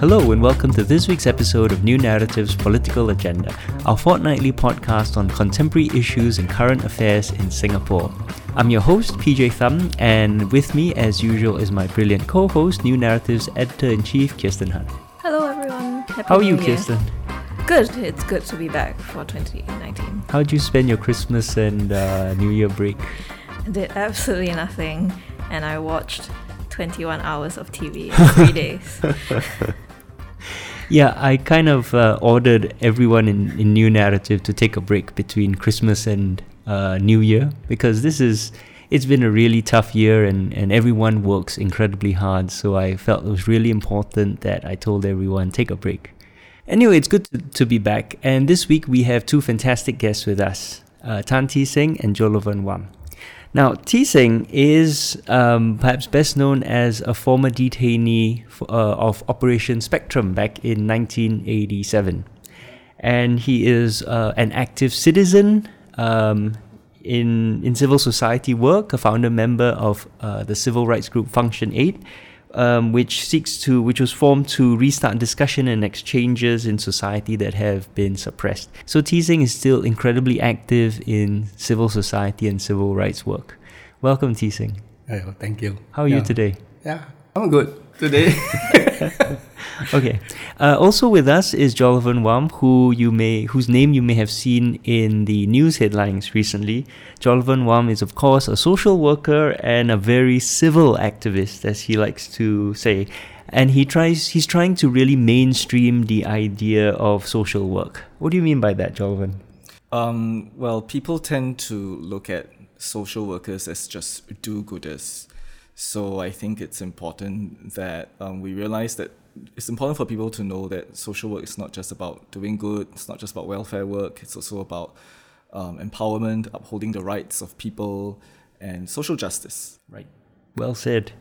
Hello, and welcome to this week's episode of New Naratif's Political Agenda, our fortnightly podcast on contemporary issues and current affairs in Singapore. I'm your host, PJ Thum, and with me, as usual, is my brilliant co host, New Naratif's Editor in Chief, Kirsten Han. Hello, everyone. Happy How are you. Kirsten? Good. It's good to be back for 2019. How did you spend your Christmas and uh, New Year break? I did absolutely nothing, and I watched 21 hours of TV in three days. yeah, I kind of uh, ordered everyone in, in New Naratif to take a break between Christmas and uh, New Year because this is it's been a really tough year and, and everyone works incredibly hard. So I felt it was really important that I told everyone take a break. Anyway, it's good to, to be back. And this week we have two fantastic guests with us, uh, Tan Tee Seng and Jolovan Wham. Now, Tee Seng is um, perhaps best known as a former detainee uh, of Operation Spectrum back in 1987. And he is uh, an active citizen um, in, in civil society work, a founder member of uh, the civil rights group Function 8, um, which seeks to, which was formed to restart discussion and exchanges in society that have been suppressed. So Tee Seng is still incredibly active in civil society and civil rights work. Welcome, Tee Seng. Oh, thank you. How are yeah. you today? Yeah, I'm good today. okay. Uh, also with us is Jolovan Wham, who you may, whose name you may have seen in the news headlines recently. Jolovan Wham is, of course, a social worker and a very civil activist, as he likes to say. And he tries, he's trying to really mainstream the idea of social work. What do you mean by that, Jolovan? Um, well, people tend to look at social workers as just do-gooders so I think it's important that um, we realize that it's important for people to know that social work is not just about doing good, it's not just about welfare work, it's also about um, empowerment, upholding the rights of people, and social justice. Right. Well said.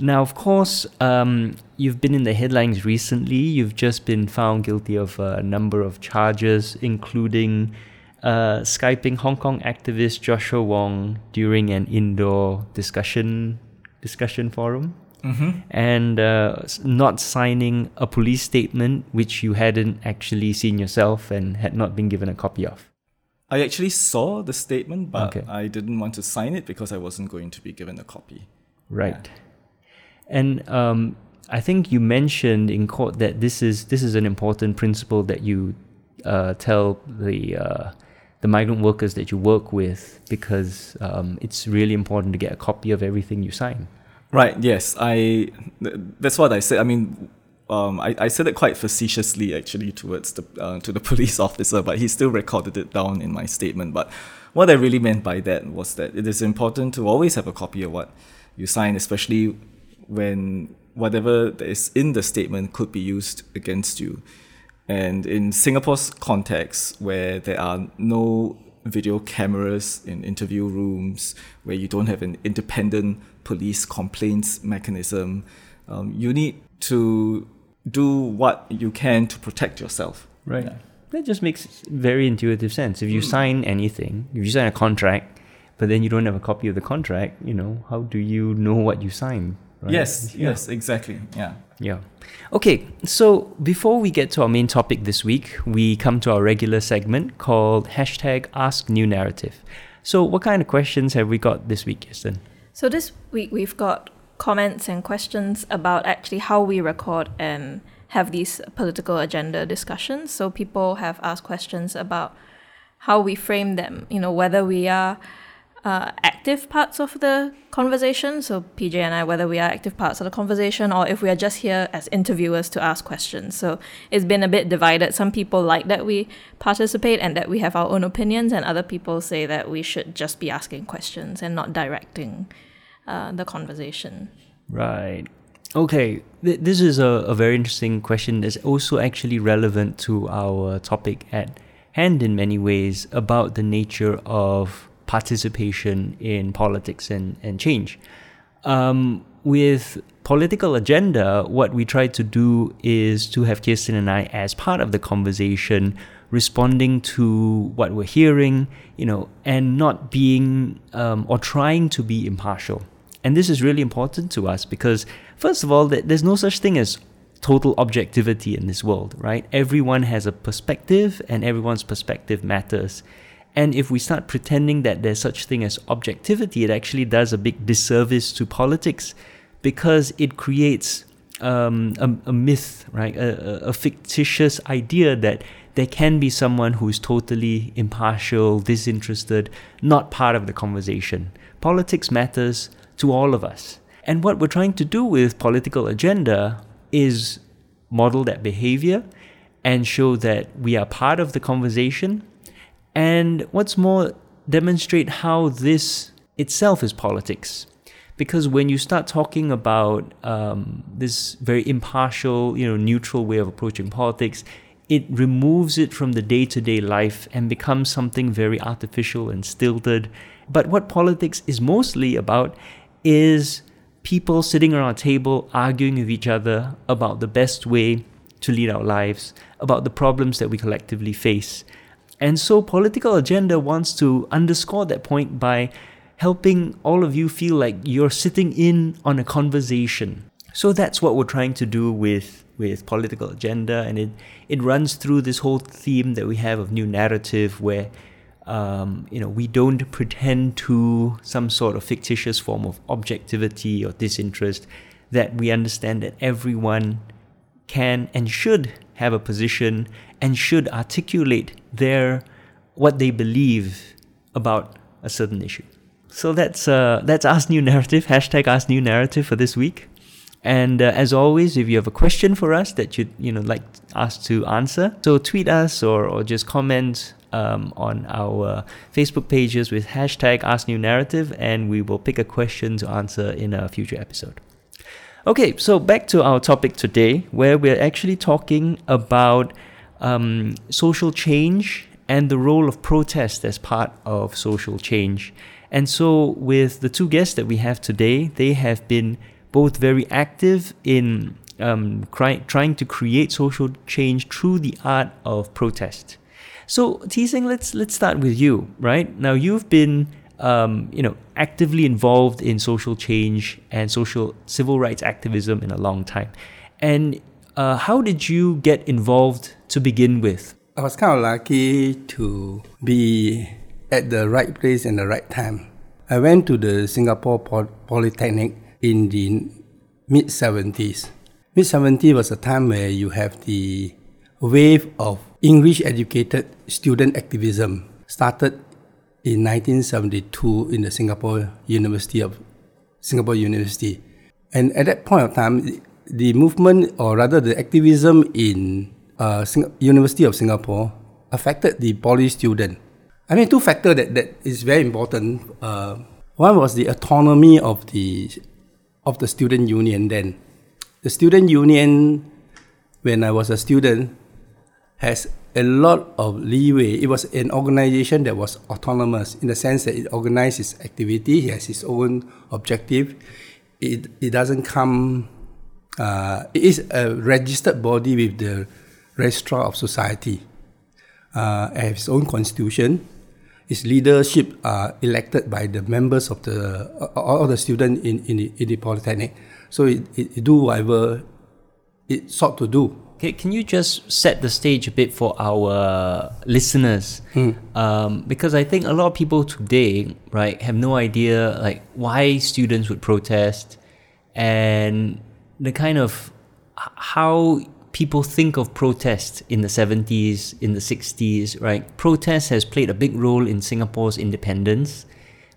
Now, of course, um, you've been in the headlines recently. You've just been found guilty of a number of charges, including uh, Skyping Hong Kong activist Joshua Wong during an indoor discussion discussion forum mm-hmm. and uh, not signing a police statement which you hadn't actually seen yourself and had not been given a copy of. I actually saw the statement, but okay. I didn't want to sign it because I wasn't going to be given a copy. Right. Yeah. And um, I think you mentioned in court that this is this is an important principle that you uh, tell the uh, the migrant workers that you work with because um, it's really important to get a copy of everything you sign. Right. Yes. I. That's what I said. I mean, um, I, I said it quite facetiously actually towards the uh, to the police officer, but he still recorded it down in my statement. But what I really meant by that was that it is important to always have a copy of what you sign, especially when whatever is in the statement could be used against you. And in Singapore's context, where there are no video cameras in interview rooms, where you don't have an independent police complaints mechanism, um, you need to do what you can to protect yourself. Right. Yeah. That just makes very intuitive sense. If you mm. sign anything, if you sign a contract, but then you don't have a copy of the contract, you know, how do you know what you signed? Right? Yes, yeah. yes, exactly. Yeah. Yeah. Okay, so before we get to our main topic this week, we come to our regular segment called hashtag Ask New Naratif. So, what kind of questions have we got this week, Kirsten? So, this week we've got comments and questions about actually how we record and have these political agenda discussions. So, people have asked questions about how we frame them, you know, whether we are uh, active parts of the conversation. So PJ and I, whether we are active parts of the conversation or if we are just here as interviewers to ask questions. So it's been a bit divided. Some people like that we participate and that we have our own opinions, and other people say that we should just be asking questions and not directing uh, the conversation. Right. Okay, Th- this is a, a very interesting question that's also actually relevant to our topic at hand in many ways about the nature of participation in politics and, and change. Um, with political agenda, what we try to do is to have Kirsten and I as part of the conversation, responding to what we're hearing, you know, and not being um, or trying to be impartial. And this is really important to us because, first of all, there's no such thing as total objectivity in this world, right? Everyone has a perspective and everyone's perspective matters. And if we start pretending that there's such thing as objectivity, it actually does a big disservice to politics because it creates um, a, a, myth, right? A, a, fictitious idea that there can be someone who's totally impartial, disinterested, not part of the conversation. Politics matters to all of us. And what we're trying to do with political agenda is model that behavior and show that we are part of the conversation. And what's more, demonstrate how this itself is politics. Because when you start talking about um, this very impartial, you know, neutral way of approaching politics, it removes it from the day to day life and becomes something very artificial and stilted. But what politics is mostly about is people sitting around a table arguing with each other about the best way to lead our lives, about the problems that we collectively face. And so, Political Agenda wants to underscore that point by helping all of you feel like you're sitting in on a conversation. So, that's what we're trying to do with, with Political Agenda, and it, it runs through this whole theme that we have of new narrative where um, you know, we don't pretend to some sort of fictitious form of objectivity or disinterest. That we understand that everyone can and should have a position and should articulate their what they believe about a certain issue. So that's uh, that's Ask New Naratif hashtag Ask New Naratif for this week. And uh, as always, if you have a question for us that you'd you know like us to answer, so tweet us or, or just comment um, on our Facebook pages with hashtag Ask New Naratif, and we will pick a question to answer in a future episode. Okay, so back to our topic today, where we're actually talking about um, social change and the role of protest as part of social change. And so, with the two guests that we have today, they have been both very active in um, cry- trying to create social change through the art of protest. So, Tee Seng, let's let's start with you, right? Now, you've been um, you know actively involved in social change and social civil rights activism in a long time. And uh, how did you get involved to begin with? I was kind of lucky to be at the right place and the right time. I went to the Singapore Polytechnic in the mid 70s. Mid 70s was a time where you have the wave of English educated student activism started in 1972 in the Singapore University of Singapore University. And at that point of time, the movement, or rather the activism in uh, Sing- University of Singapore, affected the poly student. I mean, two factors that, that is very important. Uh, one was the autonomy of the of the student union. Then, the student union, when I was a student, has a lot of leeway. It was an organization that was autonomous in the sense that it organizes its activity, it has its own objective. It, it doesn't come, uh, it is a registered body with the registrar of society. Uh, it has its own constitution. Its leadership are elected by the members of the all the students in, in, the, in the polytechnic. So it, it, it do whatever it sought to do. Okay, can you just set the stage a bit for our listeners? Mm. Um, because I think a lot of people today, right, have no idea like why students would protest and the kind of how people think of protest in the 70s, in the 60s, right? Protest has played a big role in Singapore's independence.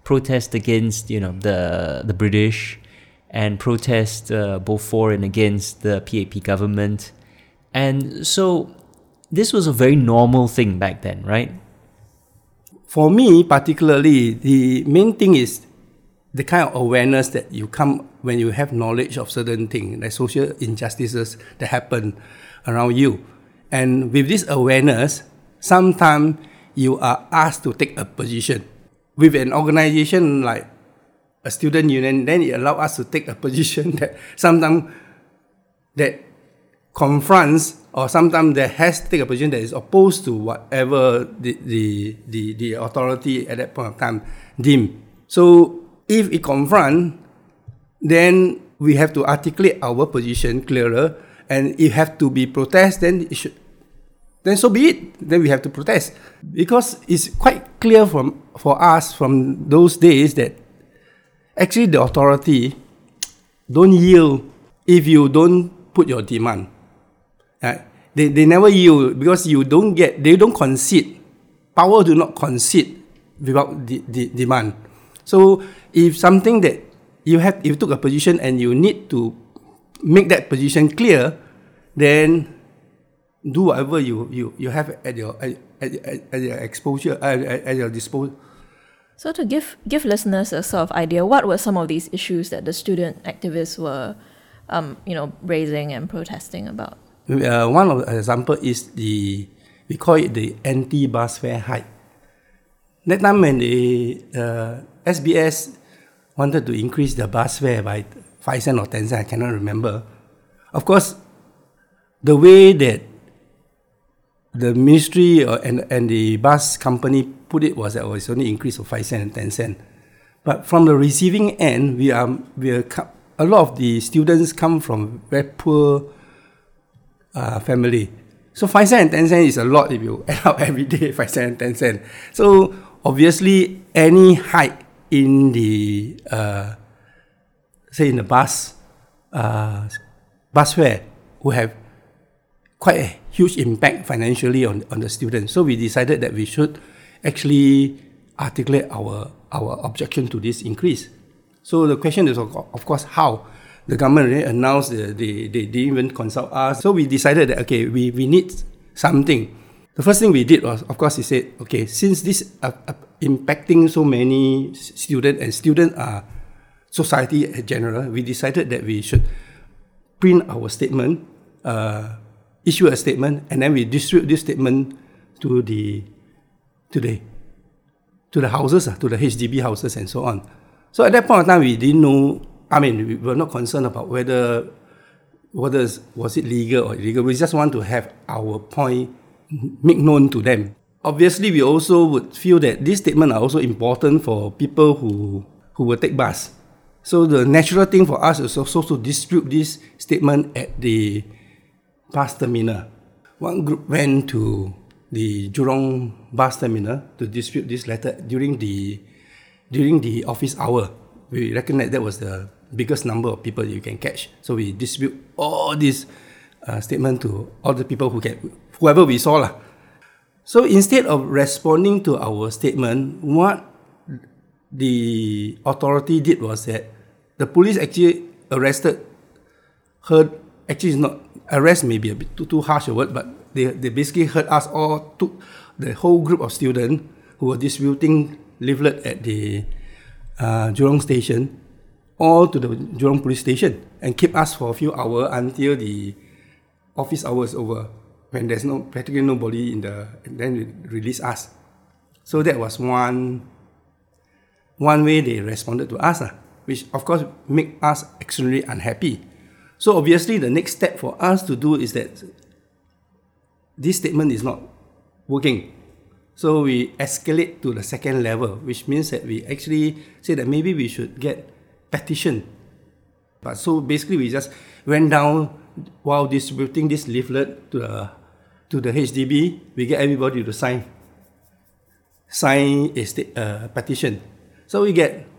Protest against, you know, the the British and protest uh, both for and against the PAP government and so this was a very normal thing back then, right? For me, particularly, the main thing is the kind of awareness that you come when you have knowledge of certain things, like social injustices that happen around you. And with this awareness, sometimes you are asked to take a position. With an organization like a student union, then it allows us to take a position that sometimes that confronts or sometimes there has to take a position that is opposed to whatever the, the, the, the authority at that point of time deem. So if it confront, then we have to articulate our position clearer And if have to be protest, then it should, then so be it. Then we have to protest because it's quite clear from for us from those days that actually the authority don't yield if you don't put your demand. They, they never yield because you don't get they don't concede. Power do not concede without the, the demand. So if something that you have you took a position and you need to make that position clear, then do whatever you, you, you have at your at, at, at your exposure at, at your disposal. So to give give listeners a sort of idea, what were some of these issues that the student activists were, um, you know, raising and protesting about? Uh, one of the example is the we call it the anti-bus fare hike. That time when the uh, SBS wanted to increase the bus fare by five cent or ten cent, I cannot remember. Of course, the way that the ministry and, and the bus company put it was that oh, it's only increase of 5 cent and 10 cent. But from the receiving end, we are, we are a lot of the students come from very poor uh, family. So 5 cent and 10 cent is a lot if you add up every day, 5 cent and 10 cent. So obviously, any hike in the, uh, say in the bus, uh, bus fare will have quite a huge impact financially on, on the students. So we decided that we should actually articulate our, our objection to this increase. So the question is, of course, how? The government already announced they, they, they didn't even consult us. So we decided that, okay, we, we need something. The first thing we did was, of course, we said, okay, since this uh, impacting so many students and students are society in general, we decided that we should print our statement, uh, issue a statement, and then we distribute this statement to the to the to the houses, uh, to the HDB houses, and so on. So at that point of time, we didn't know. I mean, we were not concerned about whether whether was it legal or illegal. We just want to have our point make known to them. Obviously, we also would feel that this statement are also important for people who who will take bus. So the natural thing for us is also to distribute this statement at the bus terminal. One group went to the Jurong bus terminal to distribute this letter during the during the office hour. We recognize that was the biggest number of people you can catch. So we distribute all these uh, statement to all the people who can whoever we saw lah. So instead of responding to our statement, what the authority did was that the police actually arrested heard actually not arrest may be a bit too, too harsh a word, but they, they basically heard us all, took the whole group of students who were distributing leaflet at the uh, Jurong station, all to the Jurong police station and kept us for a few hours until the office hours over. When there's no practically nobody in the, then release us. So that was one one way they responded to us, uh, which of course make us extremely unhappy so obviously, the next step for us to do is that this statement is not working. So we escalate to the second level, which means that we actually say that maybe we should get petition. But so basically, we just went down while distributing this leaflet to the to the HDB. We get everybody to sign sign a state, uh, petition. So we get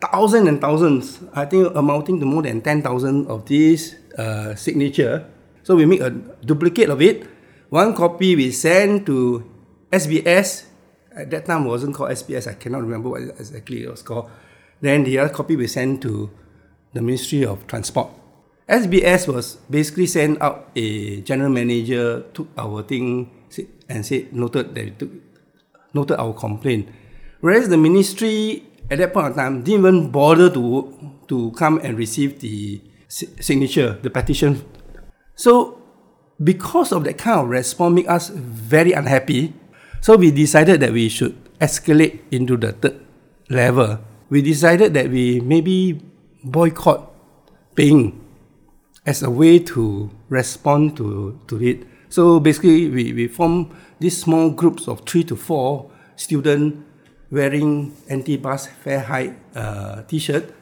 thousands and thousands, I think amounting to more than 10,000 of these uh, signature. So we make a duplicate of it. One copy we send to SBS. At that time wasn't called SBS. I cannot remember what exactly it was called. Then the other copy we send to the Ministry of Transport. SBS was basically sent out a general manager took our thing and said noted that took, noted our complaint. Whereas the ministry at that point of time didn't even bother to to come and receive the signature, the petition. So because of that kind of response make us very unhappy. So we decided that we should escalate into the third level. We decided that we maybe boycott paying as a way to respond to, to it. So basically we, we form these small groups of three to four students wearing anti-bus fare hike uh, t-shirt,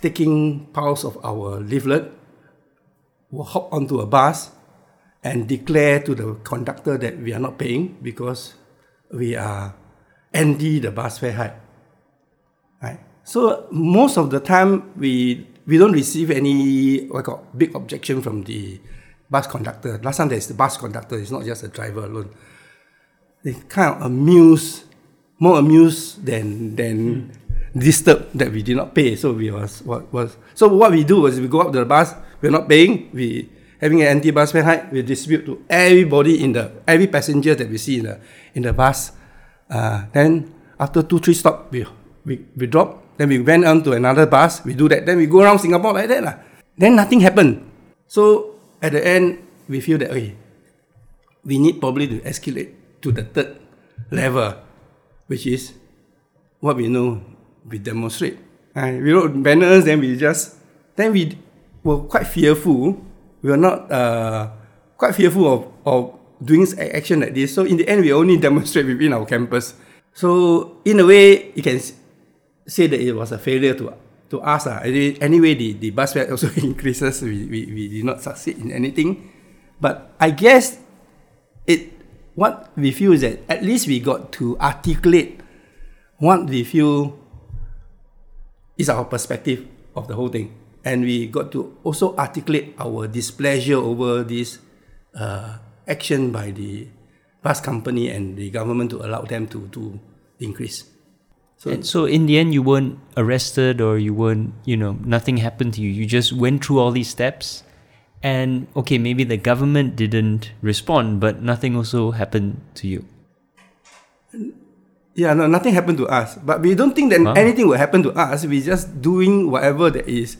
taking piles of our leaflet will hop onto a bus and declare to the conductor that we are not paying because we are anti the bus fare hike. Right? So most of the time we we don't receive any call big objection from the bus conductor. Last time there's the bus conductor, it's not just a driver alone. They kind of amused, more amused than than disturbed that we did not pay. So we was what was so what we do was we go up to the bus, we're not paying, we having an anti bus fare hike, we distribute to everybody in the every passenger that we see in the in the bus. Uh, then after two, three stops, we, we, we drop. Then we went on to another bus. We do that. Then we go around Singapore like that. Lah. Then nothing happened. So at the end, we feel that okay, we need probably to escalate to the third level, which is what we know. We demonstrate. And we wrote banners. Then we just then we were quite fearful. We were not uh, quite fearful of, of doing action like this. So in the end, we only demonstrate within our campus. So in a way, you can say that it was a failure to to us. Uh. Anyway, the, the bus fare also increases. We, we, we did not succeed in anything. But I guess it what we feel is that at least we got to articulate what we feel is our perspective of the whole thing. And we got to also articulate our displeasure over this uh, action by the bus company and the government to allow them to, to increase. So, and so in the end, you weren't arrested or you weren't, you know, nothing happened to you. You just went through all these steps. And okay, maybe the government didn't respond, but nothing also happened to you. Yeah, no, nothing happened to us. But we don't think that wow. anything will happen to us. We're just doing whatever that is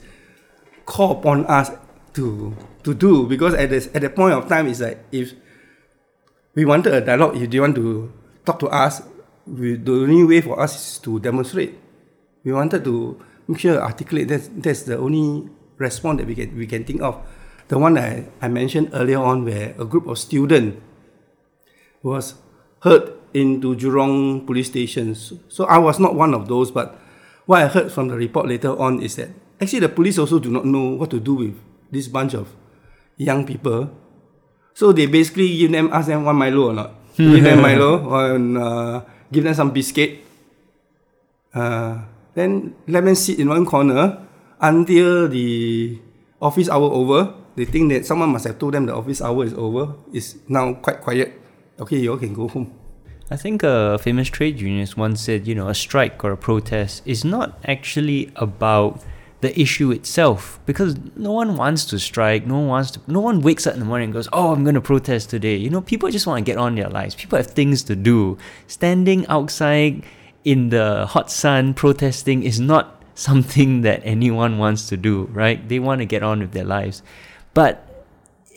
called upon us to to do because at this at the point of time it's like if we wanted a dialogue, if they want to talk to us, we, the only way for us is to demonstrate. We wanted to make sure articulate that's that's the only response that we can we can think of. The one that I, I mentioned earlier on where a group of students was hurt into Jurong police stations. So I was not one of those, but what I heard from the report later on is that actually the police also do not know what to do with this bunch of young people. So they basically give them, ask them one Milo or not. give them Milo and uh, give them some biscuit. Uh, then let them sit in one corner until the office hour over. They think that someone must have told them the office hour is over. It's now quite quiet. Okay, you all can go home. I think a famous trade unionist once said, you know, a strike or a protest is not actually about the issue itself. Because no one wants to strike no one wants to no one wakes up in the morning and goes oh i'm going to protest today. You know people just want to get on their lives. People have things to do. Standing outside in the hot sun protesting is not something that anyone wants to do right? They want to get on with their lives. But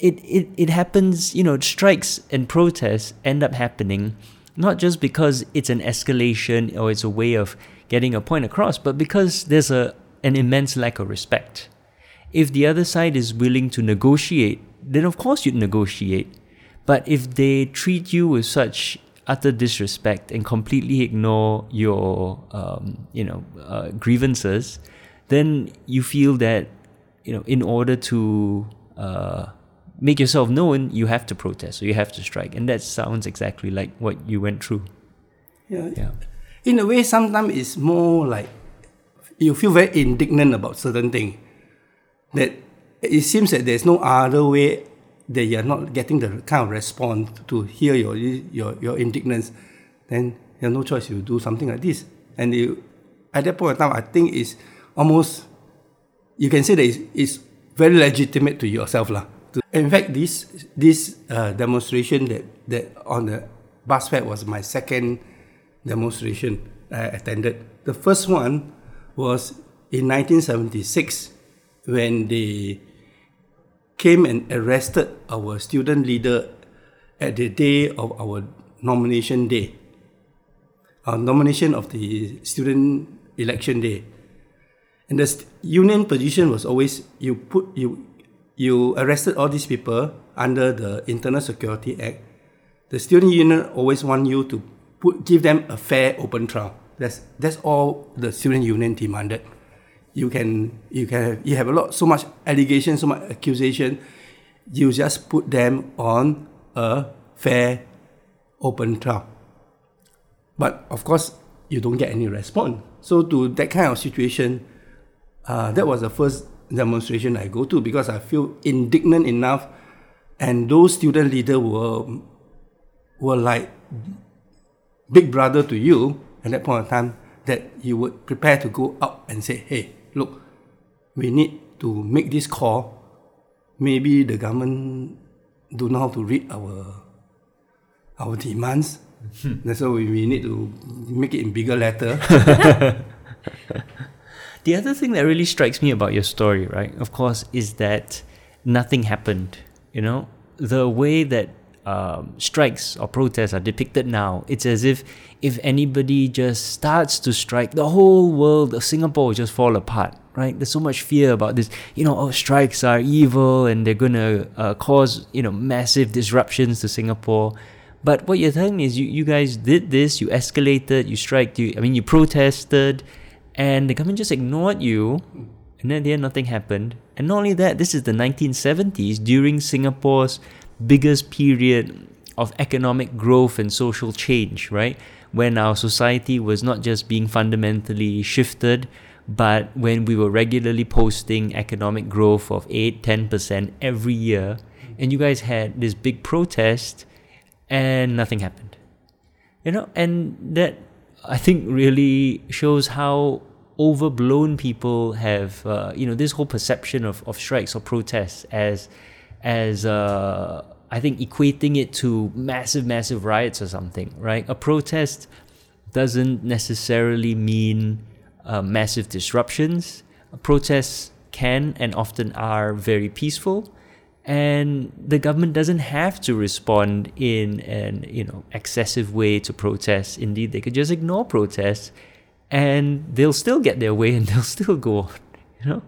it, it, it happens, you know, strikes and protests end up happening not just because it's an escalation or it's a way of getting a point across, but because there's a an immense lack of respect. If the other side is willing to negotiate, then of course you'd negotiate. But if they treat you with such utter disrespect and completely ignore your, um, you know, uh, grievances, then you feel that, you know, in order to uh, make yourself known, you have to protest or you have to strike, and that sounds exactly like what you went through. Yeah. Yeah. In a way, sometimes it's more like you feel very indignant about certain thing. That it seems that there's no other way that you're not getting the kind of response to hear your your your indignance, then you have no choice. You do something like this, and you, at that point of time, I think it's almost you can say that it's, it's very legitimate to yourself, lah. In fact, this this uh, demonstration that that on the bus fare was my second demonstration I attended. The first one was in 1976 when they came and arrested our student leader at the day of our nomination day, our nomination of the student election day. And the union position was always you put you you arrested all these people under the Internal Security Act. The student union always want you to put give them a fair open trial. That's that's all the student union demanded. You can you can have, you have a lot so much allegation, so much accusation. you just put them on a fair, open trial. But of course, you don't get any response. So to that kind of situation, uh, that was the first demonstration I go to because I feel indignant enough, and those student leaders were were like big brother to you at that point of time that you would prepare to go out and say, hey, look, we need to make this call. Maybe the government don't know how to read our our demands. Hmm. That's why we, we need to make it in bigger letter. The other thing that really strikes me about your story, right, of course, is that nothing happened. You know, the way that um, strikes or protests are depicted now, it's as if if anybody just starts to strike, the whole world of Singapore will just fall apart, right? There's so much fear about this. You know, oh, strikes are evil and they're gonna uh, cause you know massive disruptions to Singapore. But what you're telling me is you, you guys did this, you escalated, you striked, you I mean you protested, and the government just ignored you, and then there nothing happened. And not only that, this is the 1970s during Singapore's biggest period of economic growth and social change, right? When our society was not just being fundamentally shifted, but when we were regularly posting economic growth of 8 10% every year, and you guys had this big protest and nothing happened. You know, and that I think really shows how overblown people have, uh, you know, this whole perception of, of strikes or protests as, as uh, I think equating it to massive, massive riots or something, right? A protest doesn't necessarily mean uh, massive disruptions. Protests can and often are very peaceful and the government doesn't have to respond in an you know excessive way to protests. Indeed, they could just ignore protests, and they'll still get their way, and they'll still go on. You know.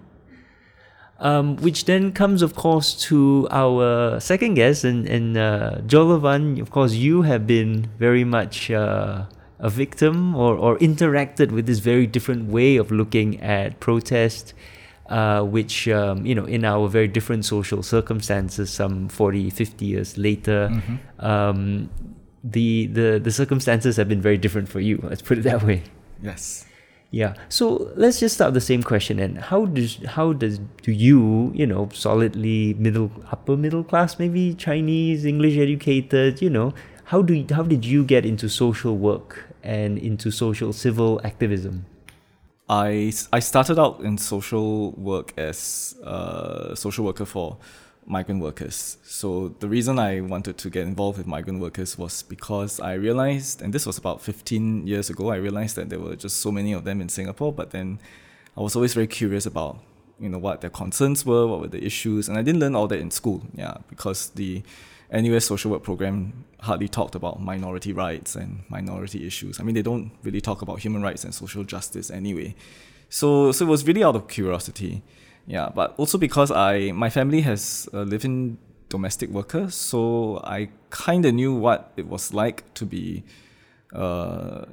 Um, which then comes, of course, to our second guest, and, and uh, Jolovan, of course, you have been very much uh, a victim or, or interacted with this very different way of looking at protest uh, which um, you know in our very different social circumstances some 40 50 years later mm-hmm. um, the, the the circumstances have been very different for you. Let's put it that way. Yes yeah. So let's just start the same question and how does how does do you you know solidly middle upper middle class maybe chinese english educated you know how do you, how did you get into social work and into social civil activism? I, I started out in social work as a social worker for migrant workers. So the reason I wanted to get involved with migrant workers was because I realized, and this was about 15 years ago, I realized that there were just so many of them in Singapore, but then I was always very curious about you know what their concerns were, what were the issues, and I didn't learn all that in school, yeah, because the NUS social work program hardly talked about minority rights and minority issues. I mean, they don't really talk about human rights and social justice anyway. So, so it was really out of curiosity. Yeah, but also because I my family has a living domestic worker, so I kind of knew what it was like to be uh,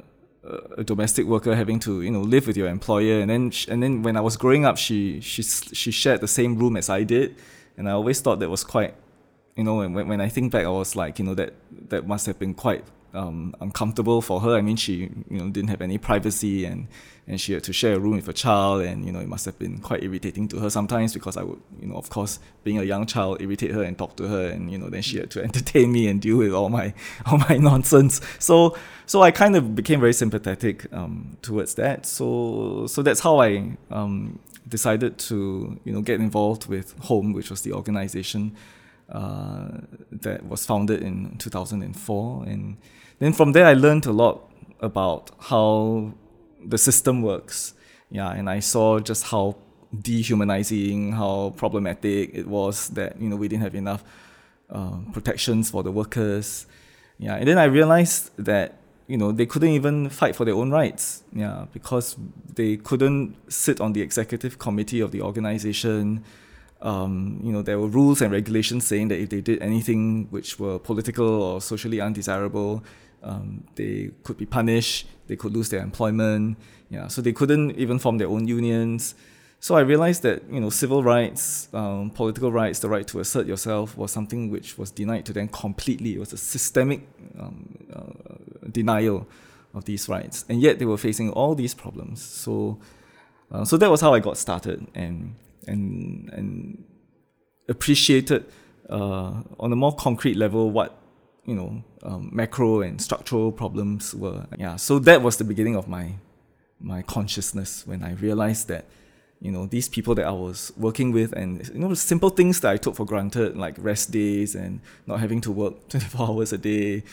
a domestic worker having to you know live with your employer, and then and then when I was growing up, she she she shared the same room as I did, and I always thought that was quite you know, when, when I think back, I was like, you know, that that must have been quite um, uncomfortable for her. I mean, she you know didn't have any privacy, and and she had to share a room with a child, and you know it must have been quite irritating to her sometimes because I would you know of course being a young child irritate her and talk to her, and you know then she had to entertain me and deal with all my all my nonsense. So so I kind of became very sympathetic um, towards that. So so that's how I um, decided to you know get involved with Home, which was the organization uh, that was founded in 2004. And then from there, I learned a lot about how the system works. Yeah, and I saw just how dehumanizing, how problematic it was that you know we didn't have enough uh, protections for the workers. Yeah, and then I realized that you know they couldn't even fight for their own rights. Yeah, because they couldn't sit on the executive committee of the organization um, you know, there were rules and regulations saying that if they did anything which were political or socially undesirable, um, they could be punished. They could lose their employment. Yeah, so they couldn't even form their own unions. So I realized that you know civil rights, um, political rights, the right to assert yourself was something which was denied to them completely. It was a systemic um, uh, denial of these rights, and yet they were facing all these problems. So, uh, so that was how I got started, and and and appreciated uh, on a more concrete level what you know um, macro and structural problems were. Yeah, so that was the beginning of my my consciousness when I realized that you know these people that I was working with and you know simple things that I took for granted like rest days and not having to work 24 hours a day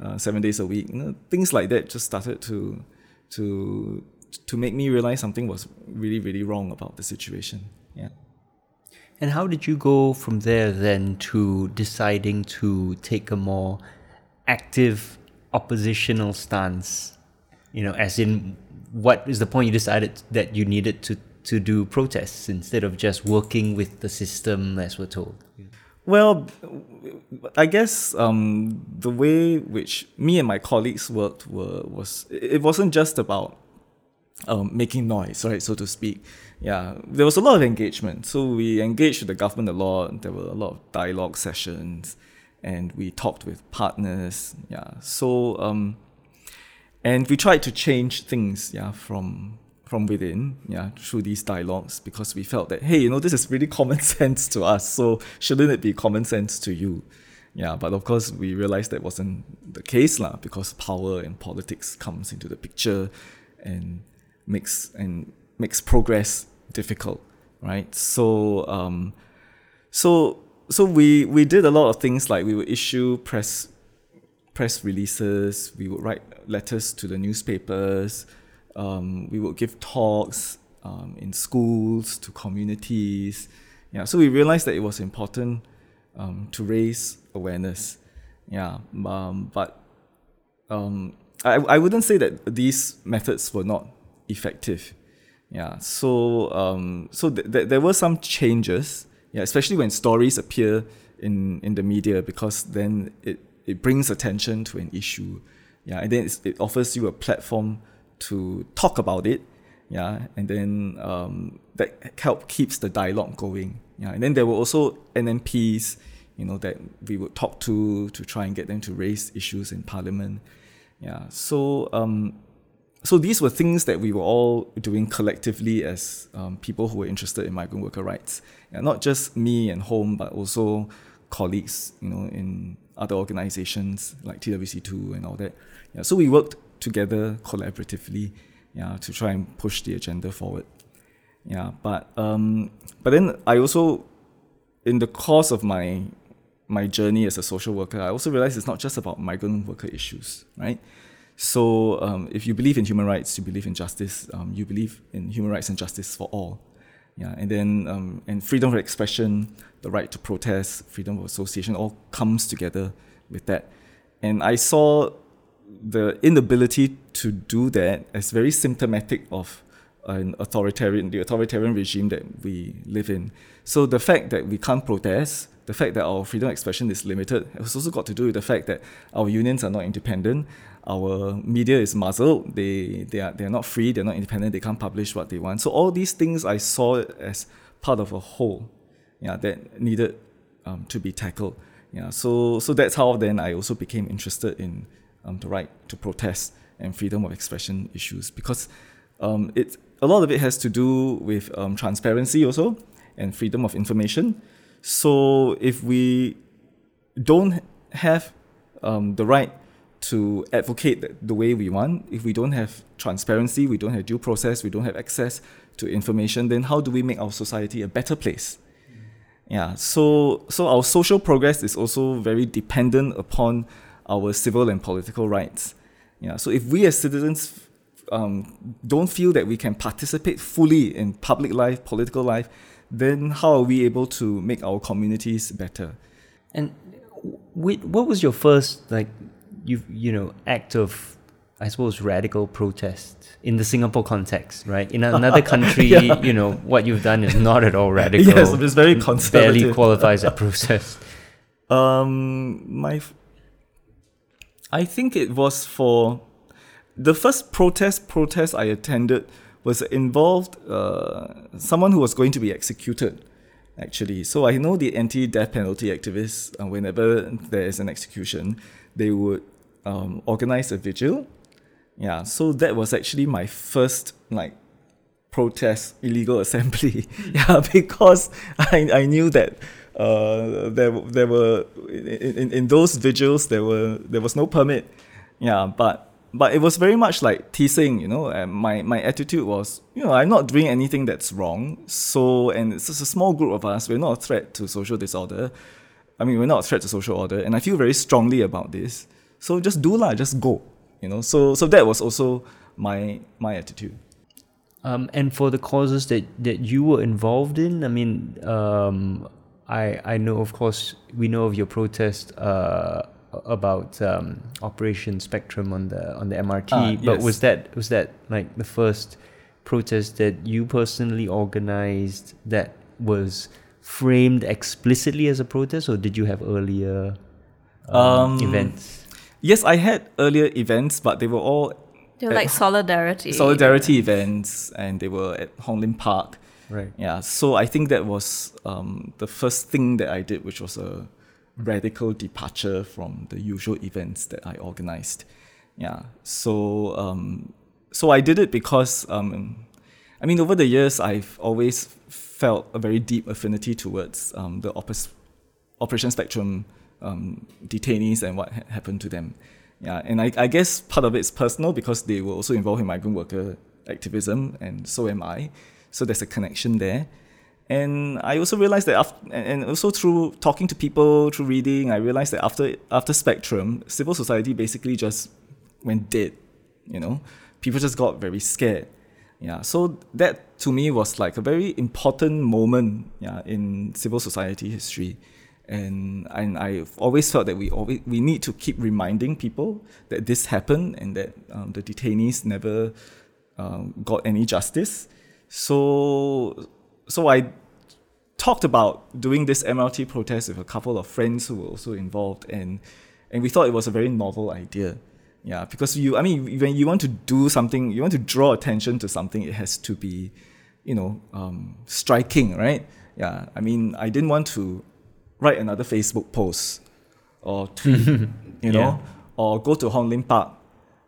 uh, seven days a week you know things like that just started to to to make me realize something was really really wrong about the situation yeah and how did you go from there then to deciding to take a more active oppositional stance you know as in what is the point you decided that you needed to to do protests instead of just working with the system as we're told? Well, I guess um, the way which me and my colleagues worked were was it wasn't just about um, making noise, right, so to speak. Yeah, there was a lot of engagement. So we engaged with the government a lot. There were a lot of dialogue sessions, and we talked with partners. Yeah, so um, and we tried to change things. Yeah, from from within, yeah, through these dialogues, because we felt that, hey, you know, this is really common sense to us, so shouldn't it be common sense to you? Yeah, but of course, we realized that wasn't the case, lah, because power and politics comes into the picture and makes and makes progress difficult, right? So, um, so, so we we did a lot of things like we would issue press press releases, we would write letters to the newspapers um, we would give talks um, in schools to communities. Yeah, so we realized that it was important um, to raise awareness. Yeah, um, but um, I, I wouldn't say that these methods were not effective. Yeah, so um, so th- th- there were some changes. Yeah, especially when stories appear in, in the media because then it, it brings attention to an issue. Yeah, and then it offers you a platform to talk about it, yeah, and then um, that help keeps the dialogue going, yeah. And then there were also NMPs, you know, that we would talk to to try and get them to raise issues in Parliament, yeah. So um, so these were things that we were all doing collectively as um, people who were interested in migrant worker rights, yeah, not just me and Home, but also colleagues, you know, in other organizations like TWC2 and all that. Yeah, so we worked together collaboratively, yeah, to try and push the agenda forward. Yeah, but um, but then I also, in the course of my my journey as a social worker, I also realized it's not just about migrant worker issues, right? So um, if you believe in human rights, you believe in justice, um, you believe in human rights and justice for all. Yeah, and then um, and freedom of expression, the right to protest, freedom of association, all comes together with that. And I saw the inability to do that is very symptomatic of an authoritarian, the authoritarian regime that we live in. So the fact that we can't protest, the fact that our freedom of expression is limited, has also got to do with the fact that our unions are not independent, our media is muzzled, they, they, are, they are not free, they're not independent, they can't publish what they want. So all these things I saw as part of a whole yeah, that needed um, to be tackled. Yeah, so, so that's how then I also became interested in um, the right to protest and freedom of expression issues because um, it a lot of it has to do with um, transparency also and freedom of information. So if we don't have um, the right to advocate the way we want, if we don't have transparency, we don't have due process, we don't have access to information, then how do we make our society a better place? Yeah, so so our social progress is also very dependent upon our civil and political rights. Yeah, so if we as citizens um, don't feel that we can participate fully in public life, political life, then how are we able to make our communities better? And what was your first like you you know act of I suppose radical protest in the Singapore context, right? In another country, yeah. you know what you've done is not at all radical. yes, it's very conservative. Barely qualifies as protest. Um, my I think it was for the first protest protest I attended was involved uh, someone who was going to be executed actually so i know the anti-death penalty activists uh, whenever there is an execution they would um, organize a vigil yeah so that was actually my first like protest illegal assembly yeah because i, I knew that uh, there there were in, in, in those vigils there were there was no permit yeah but but it was very much like teasing, you know. And my my attitude was, you know, I'm not doing anything that's wrong. So, and it's just a small group of us. We're not a threat to social disorder. I mean, we're not a threat to social order, and I feel very strongly about this. So just do lah, just go, you know. So so that was also my my attitude. Um, and for the causes that, that you were involved in, I mean, um, I I know, of course, we know of your protest uh, about um, Operation Spectrum on the on the MRT. Ah, but yes. was that was that like the first protest that you personally organized that was framed explicitly as a protest, or did you have earlier um, Um, events? Yes, I had earlier events, but they were all They're like solidarity. solidarity events, and they were at Hong Lim Park. Right. Yeah, so I think that was um, the first thing that I did, which was a radical departure from the usual events that I organized. Yeah, so um, so I did it because um, I mean over the years I've always felt a very deep affinity towards um, the oppos- Operation Spectrum um, detainees and what ha- happened to them. Yeah, and I, I guess part of it's personal because they were also involved in migrant worker activism, and so am I. So there's a connection there. And I also realized that, after, and also through talking to people, through reading, I realized that after after Spectrum, civil society basically just went dead. You know, people just got very scared. Yeah, so that to me was like a very important moment. Yeah, in civil society history, and and I've always felt that we always we need to keep reminding people that this happened and that um, the detainees never um, got any justice. So so I talked about doing this MRT protest with a couple of friends who were also involved, and and we thought it was a very novel idea. Yeah, because you, I mean, when you want to do something, you want to draw attention to something, it has to be, you know, um, striking, right? Yeah, I mean, I didn't want to write another Facebook post or tweet, you know, Yeah. or go to Hong Lim Park.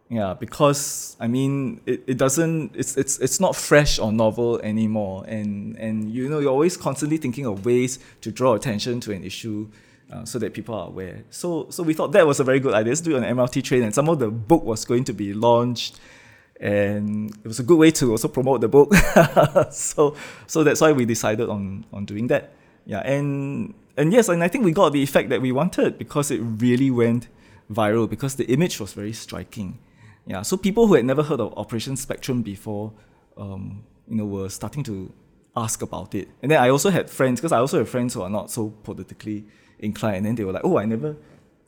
Yeah, because I mean, it, it doesn't, it's, it's, it's not fresh or novel anymore. And, and, you know, you're always constantly thinking of ways to draw attention to an issue uh, so that people are aware. So, so we thought that was a very good idea. Let's do it on an MRT train. And some of the book was going to be launched. And it was a good way to also promote the book. so, so that's why we decided on, on doing that. Yeah, and and yes, and I think we got the effect that we wanted because it really went viral because the image was very striking. Yeah, so people who had never heard of Operation Spectrum before, um, you know, were starting to ask about it. And then I also had friends because I also have friends who are not so politically inclined, and then they were like, "Oh, I never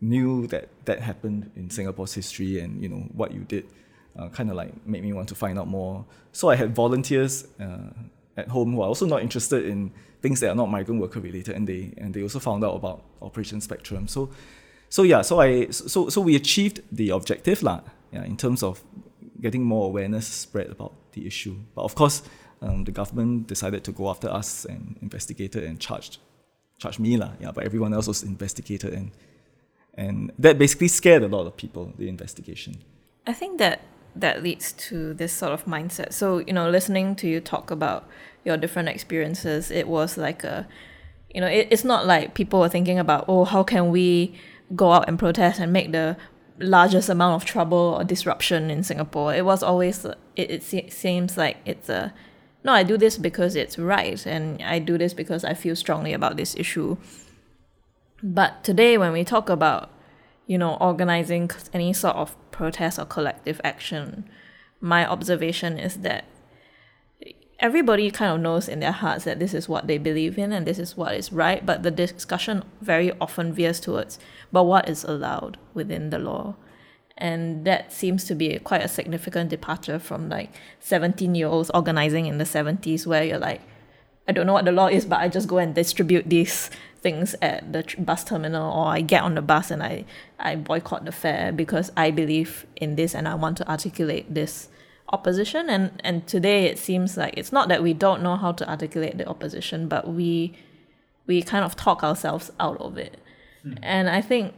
knew that that happened in Singapore's history, and you know what you did." Uh, kind of like made me want to find out more. So I had volunteers uh, at home who are also not interested in things that are not migrant worker related, and they and they also found out about Operation Spectrum. So, so yeah, so I so so we achieved the objective lah. Yeah, in terms of getting more awareness spread about the issue. But of course, um, the government decided to go after us and investigated and charged charged me lah. Yeah, but everyone else was investigated and and that basically scared a lot of people. The investigation. I think that that leads to this sort of mindset. So, you know, listening to you talk about your different experiences, it was like a, you know, it, it's not like people were thinking about, oh, how can we go out and protest and make the largest amount of trouble or disruption in Singapore. It was always, it, it se- seems like it's a, no, I do this because it's right and I do this because I feel strongly about this issue. But today, when we talk about, you know, organizing any sort of protest or collective action, my observation is that everybody kind of knows in their hearts that this is what they believe in and this is what is right, but the discussion very often veers towards, but what is allowed within the law? And that seems to be quite a significant departure from like 17 year olds organizing in the 70s, where you're like, I don't know what the law is, but I just go and distribute these things at the bus terminal, or I get on the bus and I, I boycott the fare because I believe in this and I want to articulate this opposition and and today it seems like it's not that we don't know how to articulate the opposition but we we kind of talk ourselves out of it. Hmm. And i think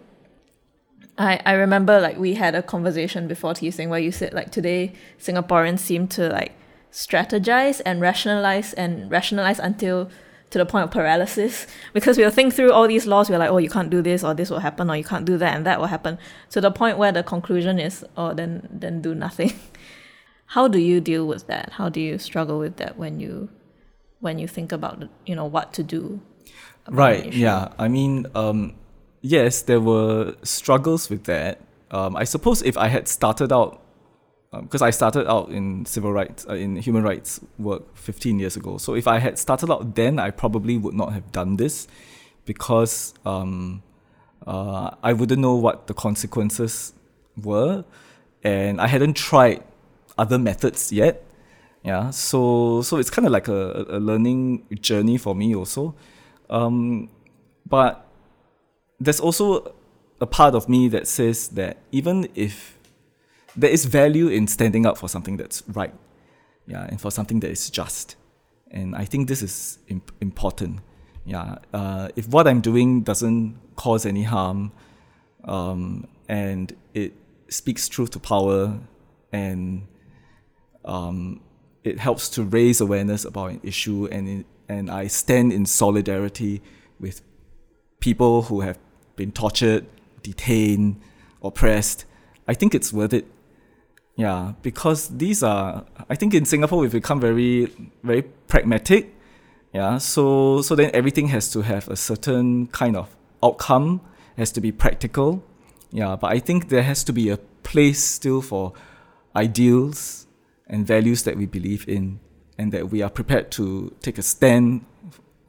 i i remember like we had a conversation before Tee Seng where you said like today singaporeans seem to like strategize and rationalize and rationalize until to the point of paralysis. Because we'll think through all these laws we're like oh you can't do this or this will happen or you can't do that and that will happen to the point where the conclusion is oh then then do nothing how do you deal with that how do you struggle with that when you when you think about you know what to do Right. Yeah. I mean, um, yes, there were struggles with that. Um, I suppose if I had started out, because I started out in civil rights, uh, in human rights work 15 years ago. So if I had started out then, I probably would not have done this, because um, uh, I wouldn't know what the consequences were, and I hadn't tried other methods yet. Yeah, so so it's kind of like a, a learning journey for me also. Um, but there's also a part of me that says that even if there is value in standing up for something that's right, yeah, and for something that is just, and I think this is imp- important. Yeah, uh, if what I'm doing doesn't cause any harm, um, and it speaks truth to power, and um, it helps to raise awareness about an issue, and it, and I stand in solidarity with people who have been tortured, detained, oppressed. I think it's worth it. Yeah, because these are. I think in Singapore we've become very, very pragmatic. Yeah, so so then everything has to have a certain kind of outcome, has to be practical. Yeah, but I think there has to be a place still for ideals and values that we believe in, and that we are prepared to take a stand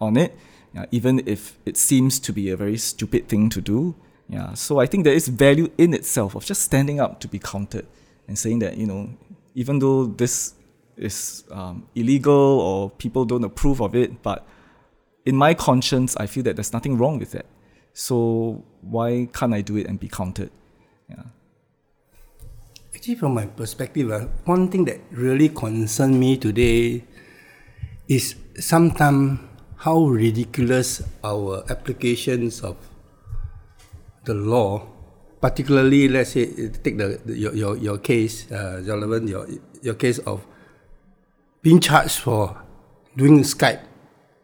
on it, yeah, even if it seems to be a very stupid thing to do. Yeah, so I think there is value in itself of just standing up to be counted and saying that you know, even though this is um, illegal or people don't approve of it, but in my conscience, I feel that there's nothing wrong with that. So why can't I do it and be counted? Yeah. Actually, from my perspective, uh, one thing that really concerned me today is sometimes how ridiculous our applications of the law, particularly, let's say, take the, the your, your, your case, uh, Jolovan, your, your case of being charged for doing Skype.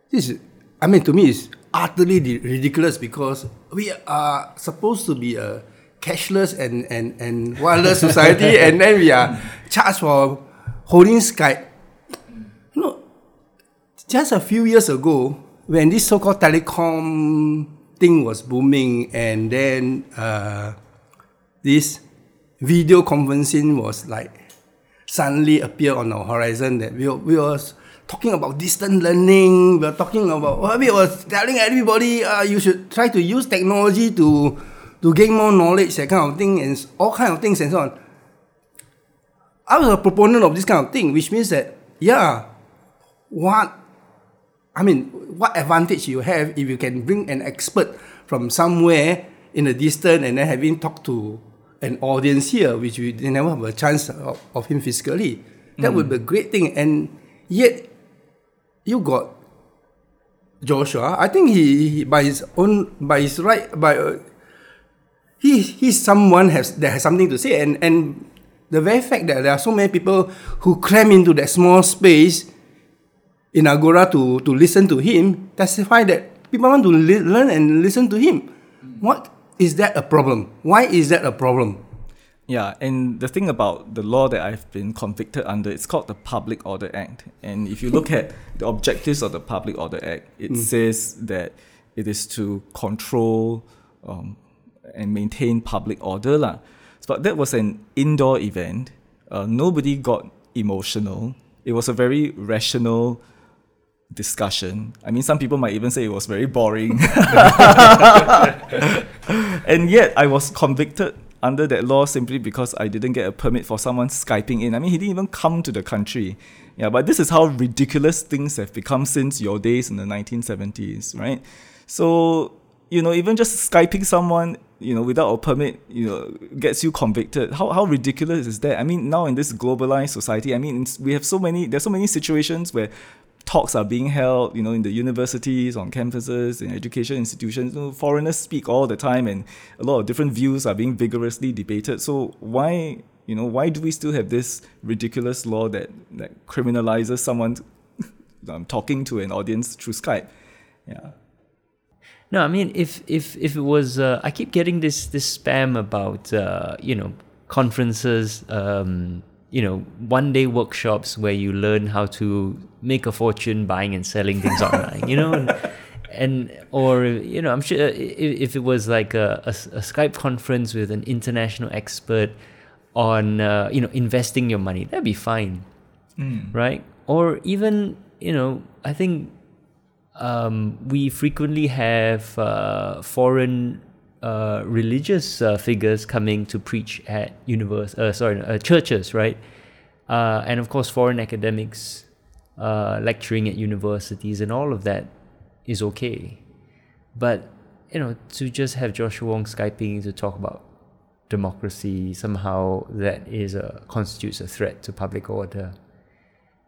This is, I mean, to me, it's utterly ridiculous because we are supposed to be a cashless and, and, and wireless society, and then we are charged for holding Skype. No, just a few years ago, when this so-called telecom thing was booming, and then uh, this video conferencing was like suddenly appear on our horizon that we were, we was talking about distant learning. We were talking about well, we was telling everybody uh, you should try to use technology to to gain more knowledge, that kind of thing, and all kind of things and so on. I was a proponent of this kind of thing, which means that yeah, what I mean, what advantage you have if you can bring an expert from somewhere in the distance and then having talked to an audience here, which we never have a chance of, of him physically. That would be a great thing. And yet, you got Joshua. I think he, he by his own by his right by uh, he he's someone has that has something to say and and the very fact that there are so many people who cram into that small space in Agora to, to listen to him testify that people want to li- learn and listen to him. What is that a problem? Why is that a problem? Yeah, and the thing about the law that I've been convicted under, it's called the Public Order Act. And if you look at the objectives of the Public Order Act, it says that it is to control um, and maintain public order. lah. But that was an indoor event. Uh, nobody got emotional. It was a very rational discussion. I mean, some people might even say it was very boring. and yet, I was convicted under that law simply because I didn't get a permit for someone Skyping in. I mean, he didn't even come to the country. Yeah, but this is how ridiculous things have become since your days in the 1970s, right? So, you know, even just Skyping someone you know, without a permit, you know, gets you convicted. How, how ridiculous is that? I mean, now in this globalized society, I mean, we have so many, there's so many situations where talks are being held, you know, in the universities, on campuses, in education institutions. You know, foreigners speak all the time, and a lot of different views are being vigorously debated. So why, you know, why do we still have this ridiculous law that that criminalizes someone talking to an audience through Skype? Yeah. No, I mean, if if if it was, uh, I keep getting this this spam about uh, you know conferences, um, you know, one day workshops where you learn how to make a fortune buying and selling things online, you know, and, and or you know, I'm sure if, if it was like a, a, a, Skype conference with an international expert on uh, you know investing your money, that'd be fine, mm. right? Or even you know, I think um, we frequently have uh, foreign uh, religious uh, figures coming to preach at universe, uh, sorry, uh, churches, right? Uh, and of course, foreign academics lecturing at universities, and all of that is okay. But you know, to just have Joshua Wong skyping to talk about democracy somehow that is a constitutes a threat to public order,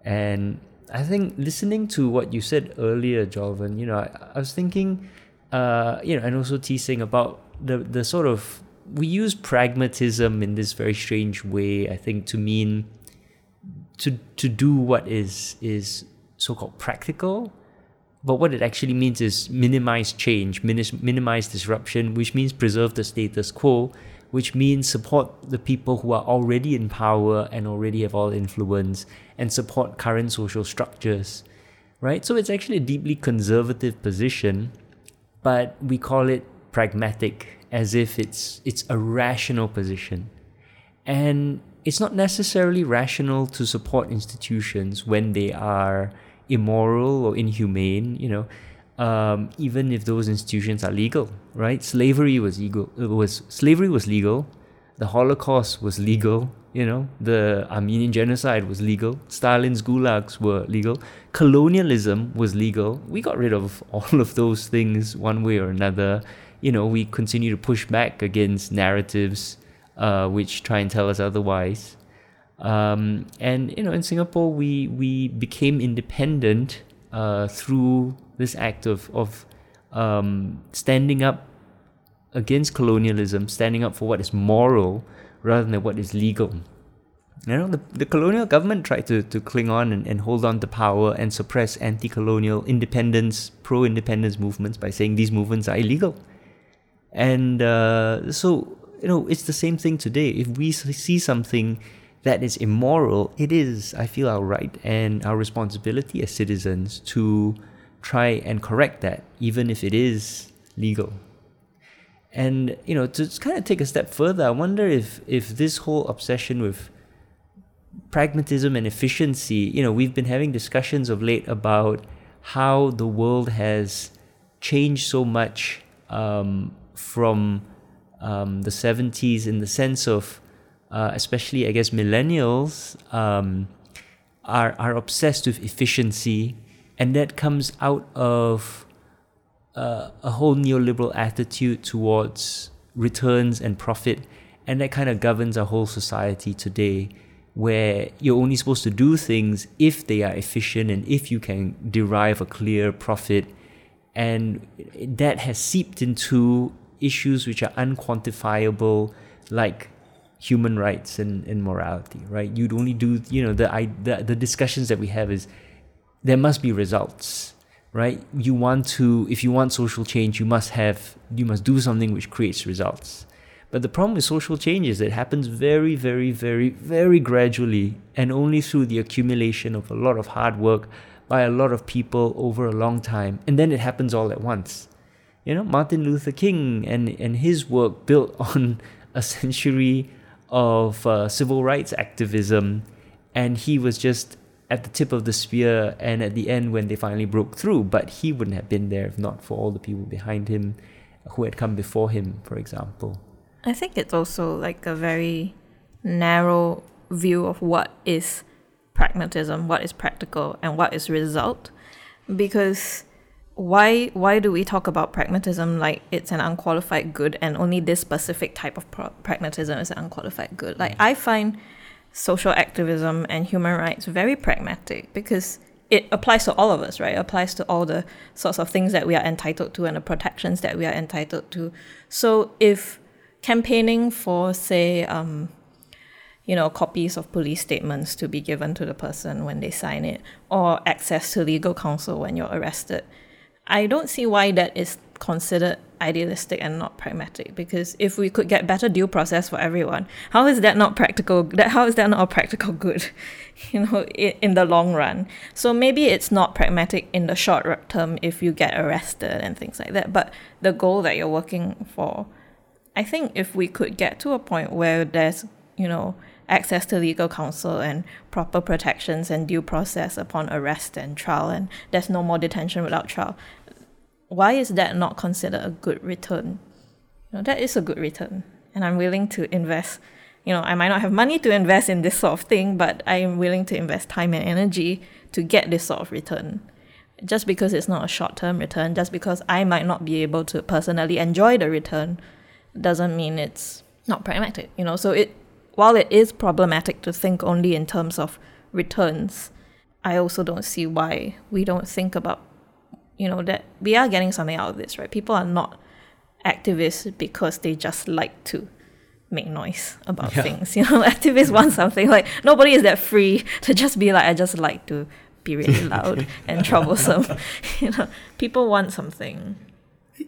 and I think listening to what you said earlier, Jolovan, you know, I, I was thinking, uh, you know, and also Tee Seng about the the sort of we use pragmatism in this very strange way. I think to mean to to do what is is so called practical, but what it actually means is minimize change, minimize disruption, which means preserve the status quo which means support the people who are already in power and already have all influence and support current social structures, right? So it's actually a deeply conservative position, but we call it pragmatic as if it's it's a rational position. And it's not necessarily rational to support institutions when they are immoral or inhumane, you know um, even if those institutions are legal, right? Slavery was legal. It was slavery was legal. The Holocaust was legal. You know, the Armenian genocide was legal. Stalin's gulags were legal. Colonialism was legal. We got rid of all of those things one way or another. You know, we continue to push back against narratives uh, which try and tell us otherwise. Um, and you know, in Singapore, we we became independent uh, through this act of of um, standing up against colonialism, standing up for what is moral rather than what is legal. You know, the, the colonial government tried to, to cling on and, and hold on to power and suppress anti colonial independence, pro independence movements by saying these movements are illegal. And uh, so, you know, it's the same thing today. If we see something that is immoral, it is, I feel, our right and our responsibility as citizens to try and correct that, even if it is legal. And you know, to kind of take a step further, I wonder if if this whole obsession with pragmatism and efficiency, you know, we've been having discussions of late about how the world has changed so much um, from um, the 70s in the sense of, uh, especially I guess millennials um, are are obsessed with efficiency and that comes out of uh, a whole neoliberal attitude towards returns and profit, and that kind of governs our whole society today, where you're only supposed to do things if they are efficient and if you can derive a clear profit, and that has seeped into issues which are unquantifiable, like human rights and, and morality. Right? You'd only do you know the, I, the the discussions that we have is there must be results right? You want to if you want social change you must have you must do something which creates results. But the problem with social change is it happens very very very very gradually and only through the accumulation of a lot of hard work by a lot of people over a long time. And then it happens all at once. You know martin luther king and and his work built on a century of uh, civil rights activism. And he was just at the tip of the spear and at the end when they finally broke through. But he wouldn't have been there if not for all the people behind him who had come before him, for example. I think it's also like a very narrow view of what is pragmatism, what is practical, and what is result. Because why why do we talk about pragmatism like it's an unqualified good and only this specific type of pro- pragmatism is an unqualified good like mm. i find social activism and human rights very pragmatic because it applies to all of us right it applies to all the sorts of things that we are entitled to and the protections that we are entitled to so if campaigning for say um, you know, copies of police statements to be given to the person when they sign it, or access to legal counsel when you're arrested. I don't see why that is considered idealistic and not pragmatic? Because if we could get better due process for everyone how is that not practical that how is that not a practical good you know in in the long run? So maybe it's not pragmatic in the short term if you get arrested and things like that but the goal that you're working for i think if we could get to a point where there's you know access to legal counsel and proper protections and due process upon arrest and trial and there's no more detention without trial why is that not considered a good return? You know, that is a good return. And I'm willing to invest. You know, I might not have money to invest in this sort of thing, but I am willing to invest time and energy to get this sort of return. Just because it's not a short term return, just because I might not be able to personally enjoy the return, doesn't mean it's not pragmatic. You know, so it while it is problematic to think only in terms of returns, I also don't see why we don't think about you know that we are getting something out of this right? People are not activists because they just like to make noise about yeah. things you know? Activists want something like nobody is that free to just be like i just like to be really loud and troublesome. You know people want something.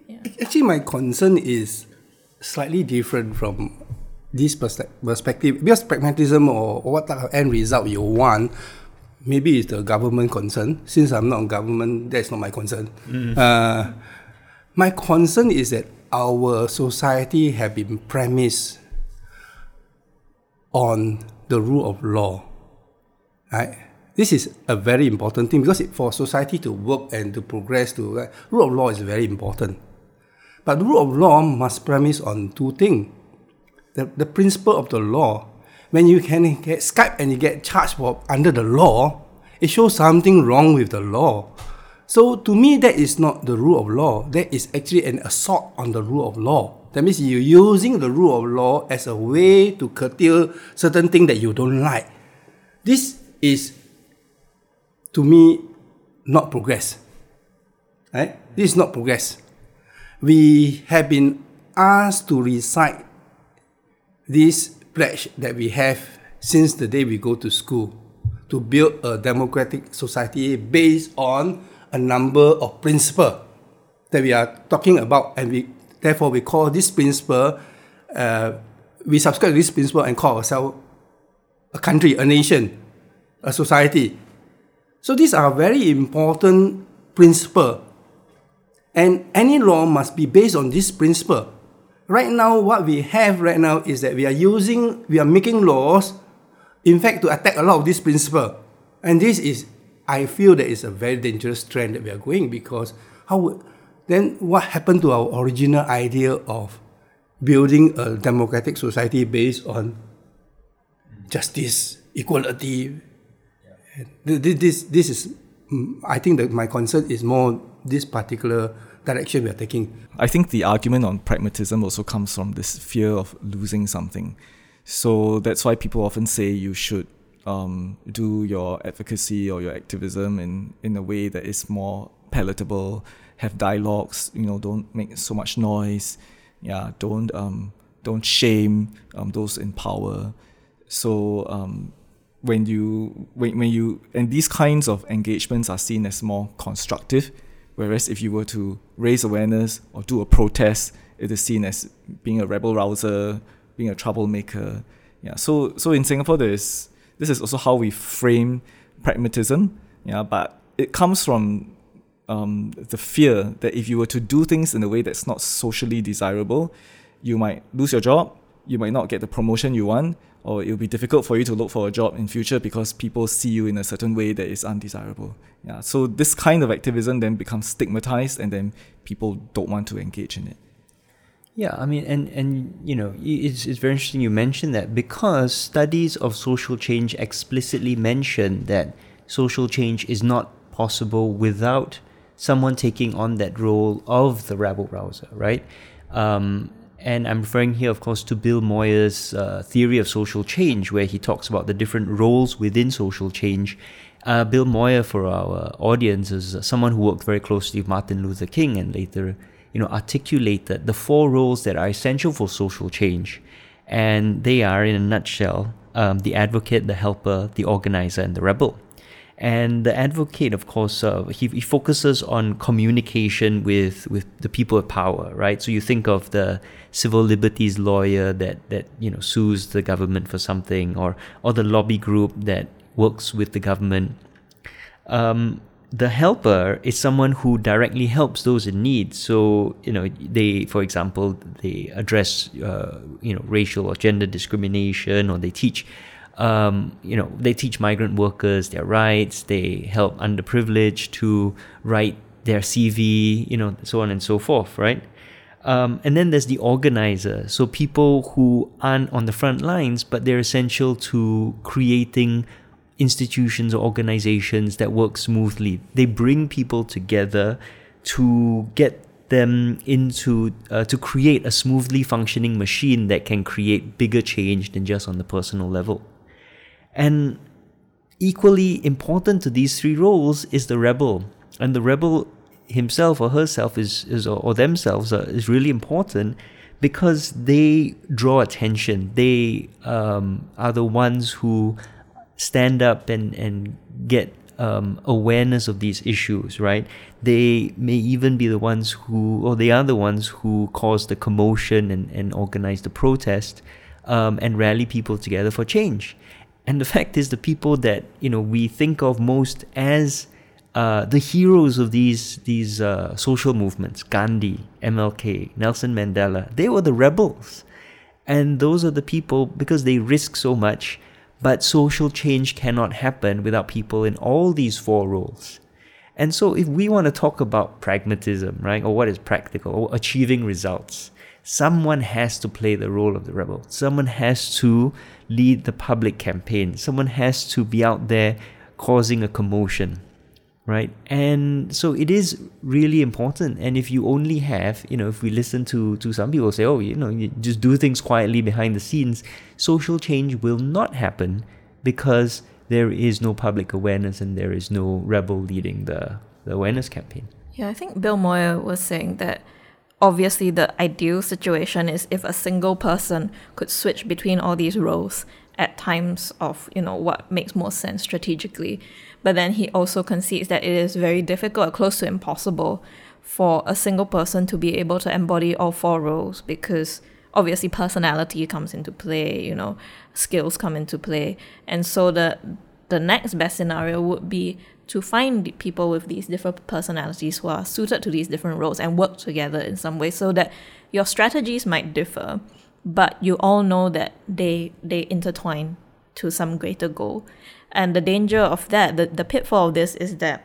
Yeah. actually my concern is slightly different from this perspective because pragmatism or what type of end result you want maybe it's the government concern. Since I'm not government, that's not my concern. Mm. Uh, my concern is that our society have been premised on the rule of law. Right? This is a very important thing because for society to work and to progress, to uh, rule of law is very important. But the rule of law must premise on two things: the, the principle of the law when you can get Skype and you get charged for under the law, it shows something wrong with the law. So to me, that is not the rule of law. That is actually an assault on the rule of law. That means you're using the rule of law as a way to curtail certain things that you don't like. This is, to me, not progress. Right? This is not progress. We have been asked to recite this pledge that we have since the day we go to school to build a democratic society based on a number of principles that we are talking about. And we therefore we call this principle uh, we subscribe to this principle and call ourselves a country a nation a society. So these are very important principle. And any law must be based on this principle right now what we have right now is that we are using we are making laws in fact to attack a lot of this principle. And this is i feel that is a very dangerous trend that we are going because how would, then what happened to our original idea of building a democratic society based on justice equality? This, this, this is mm, i think that my concern is more this particular direction we are taking. I think the argument on pragmatism also comes from this fear of losing something. So that's why people often say you should um, do your advocacy or your activism in, in a way that is more palatable, have dialogues, you know, don't make so much noise, yeah, don't um, don't shame um, those in power. So um, when you when, when you and these kinds of engagements are seen as more constructive, Whereas if you were to raise awareness or do a protest, it is seen as being a rebel rouser, being a troublemaker. Yeah. So so in Singapore, there is this is also how we frame pragmatism. Yeah. But it comes from um, the fear that if you were to do things in a way that's not socially desirable, you might lose your job, you might not get the promotion you want, or it'll be difficult for you to look for a job in future because people see you in a certain way that is undesirable. Yeah. So this kind of activism then becomes stigmatized and then people don't want to engage in it. Yeah, I mean, and, and you know, it's, it's very interesting you mentioned that because studies of social change explicitly mention that social change is not possible without someone taking on that role of the rabble rouser, right? Um, and I'm referring here, of course, to Bill Moyer's uh, theory of social change, where he talks about the different roles within social change. Uh, Bill Moyer, for our audience, is someone who worked very closely with Martin Luther King and later, you know, articulated the four roles that are essential for social change. And they are, in a nutshell, um, the advocate, the helper, the organizer, and the rebel. And the advocate, of course, uh, he, he focuses on communication with, with the people of power, right? So you think of the civil liberties lawyer that, that you know sues the government for something, or or the lobby group that works with the government. Um, the helper is someone who directly helps those in need. So you know they, for example, they address uh, you know racial or gender discrimination, or they teach um, you know, they teach migrant workers their rights. They help underprivileged to write their CV, you know, so on and so forth, right? Um, and then there's the organizer. So people who aren't on the front lines, but they're essential to creating institutions or organizations that work smoothly. They bring people together to get them into uh, to create a smoothly functioning machine that can create bigger change than just on the personal level. And equally important to these three roles is the rebel. And the rebel himself or herself is, is or themselves are, is really important because they draw attention. They um, are the ones who stand up and, and get um, awareness of these issues, right? They may even be the ones who, or they are the ones who cause the commotion and, and organize the protest um, and rally people together for change. And the fact is, the people that you know we think of most as uh, the heroes of these these uh, social movements, Gandhi, MLK, Nelson Mandela, they were the rebels, and those are the people because they risk so much. But social change cannot happen without people in all these four roles. And so, if we want to talk about pragmatism, right, or what is practical, or achieving results, someone has to play the role of the rebel. Someone has to lead the public campaign. Someone has to be out there causing a commotion, right? And so it is really important. And if you only have, you know, if we listen to to some people say, oh, you know, you just do things quietly behind the scenes, social change will not happen because there is no public awareness and there is no rebel leading the, the awareness campaign. Yeah, I think Bill Moyer was saying that obviously the ideal situation is if a single person could switch between all these roles at times of you know what makes more sense strategically. But then he also concedes that it is very difficult or close to impossible for a single person to be able to embody all four roles because obviously personality comes into play you know skills come into play. And so the the next best scenario would be to find people with these different personalities who are suited to these different roles and work together in some way so that your strategies might differ but you all know that they they intertwine to some greater goal. And the danger of that the, the pitfall of this is that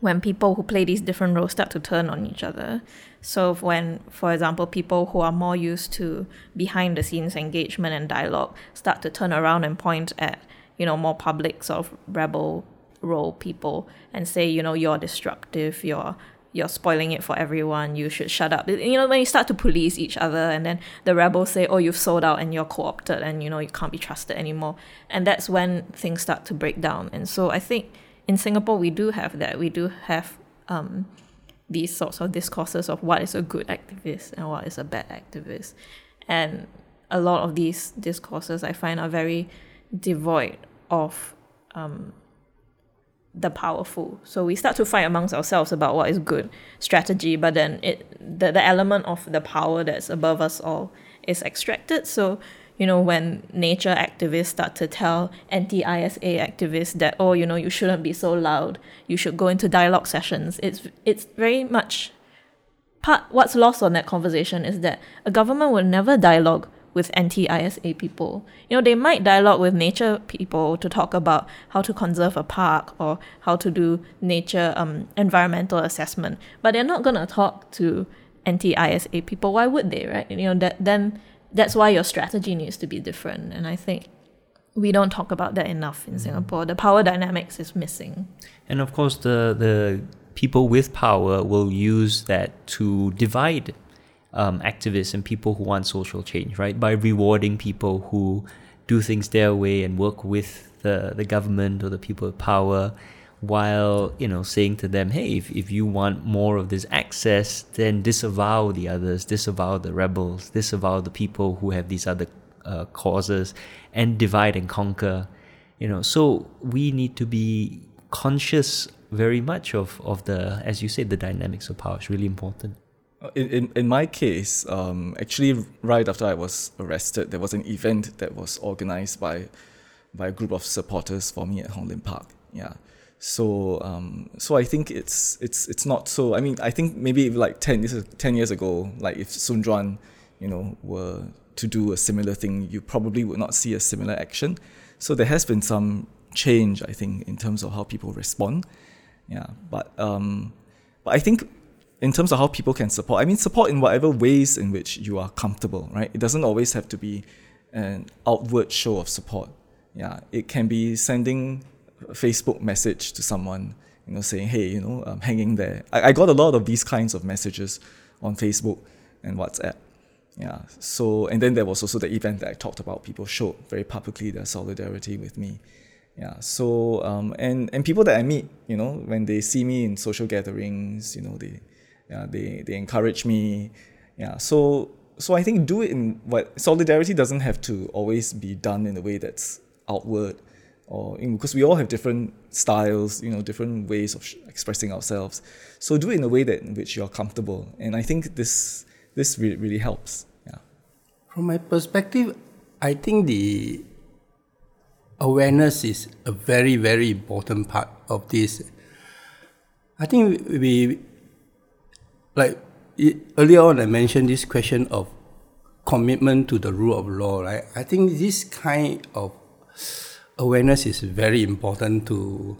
when people who play these different roles start to turn on each other so when for example people who are more used to behind the scenes engagement and dialogue start to turn around and point at you know more public sort of rebel role people and say, you know, you're destructive, you're you're spoiling it for everyone, you should shut up. You know, when you start to police each other and then the rebels say, Oh, you've sold out and you're co opted and you know you can't be trusted anymore. And that's when things start to break down. And so I think in Singapore we do have that. We do have um, these sorts of discourses of what is a good activist and what is a bad activist. And a lot of these discourses I find are very devoid of um, the powerful. So we start to fight amongst ourselves about what is good strategy, but then it the, the element of the power that's above us all is extracted. So, you know, when nature activists start to tell anti ISA activists that, oh, you know, you shouldn't be so loud, you should go into dialogue sessions, it's it's very much part what's lost on that conversation is that a government will never dialogue with anti-ISA people. You know, they might dialogue with nature people to talk about how to conserve a park or how to do nature um, environmental assessment, but they're not gonna talk to anti-ISA people. Why would they, right? You know, that then that's why your strategy needs to be different. And I think we don't talk about that enough in Singapore. The power dynamics is missing. And of course, the the people with power will use that to divide um, activists and people who want social change, right? By rewarding people who do things their way and work with the, the government or the people of power while you know saying to them hey if, if you want more of this access then disavow the others disavow the rebels disavow the people who have these other uh, causes and divide and conquer you know so we need to be conscious very much of, of the as you said the dynamics of power is really important in, in, in my case, um, actually, right after I was arrested, there was an event that was organized by, by a group of supporters for me at Hong Lim Park. Yeah. So, um, so I think it's it's it's not so. I mean, I think maybe like ten this is ten years ago, like if Soon Juan, you know, were to do a similar thing, you probably would not see a similar action. So there has been some change, I think, in terms of how people respond. Yeah, but um, but I think in terms of how people can support, I mean, support in whatever ways in which you are comfortable, right? It doesn't always have to be an outward show of support. Yeah, it can be sending a Facebook message to someone, you know, saying, hey, you know, I'm hanging there. I, I got a lot of these kinds of messages on Facebook and WhatsApp. Yeah, so, and then there was also the event that I talked about. People showed very publicly their solidarity with me. Yeah, so, um, and, and people that I meet, you know, when they see me in social gatherings, you know, they, yeah, they they encourage me. Yeah, so so I think do it in what solidarity doesn't have to always be done in a way that's outward, or in, because we all have different styles, you know, different ways of expressing ourselves. So do it in a way that in which you're comfortable, and I think this this really really helps. Yeah. From my perspective, I think the awareness is a very very important part of this. I think we like it, earlier on I mentioned this question of commitment to the rule of law, right? I think this kind of awareness is very important to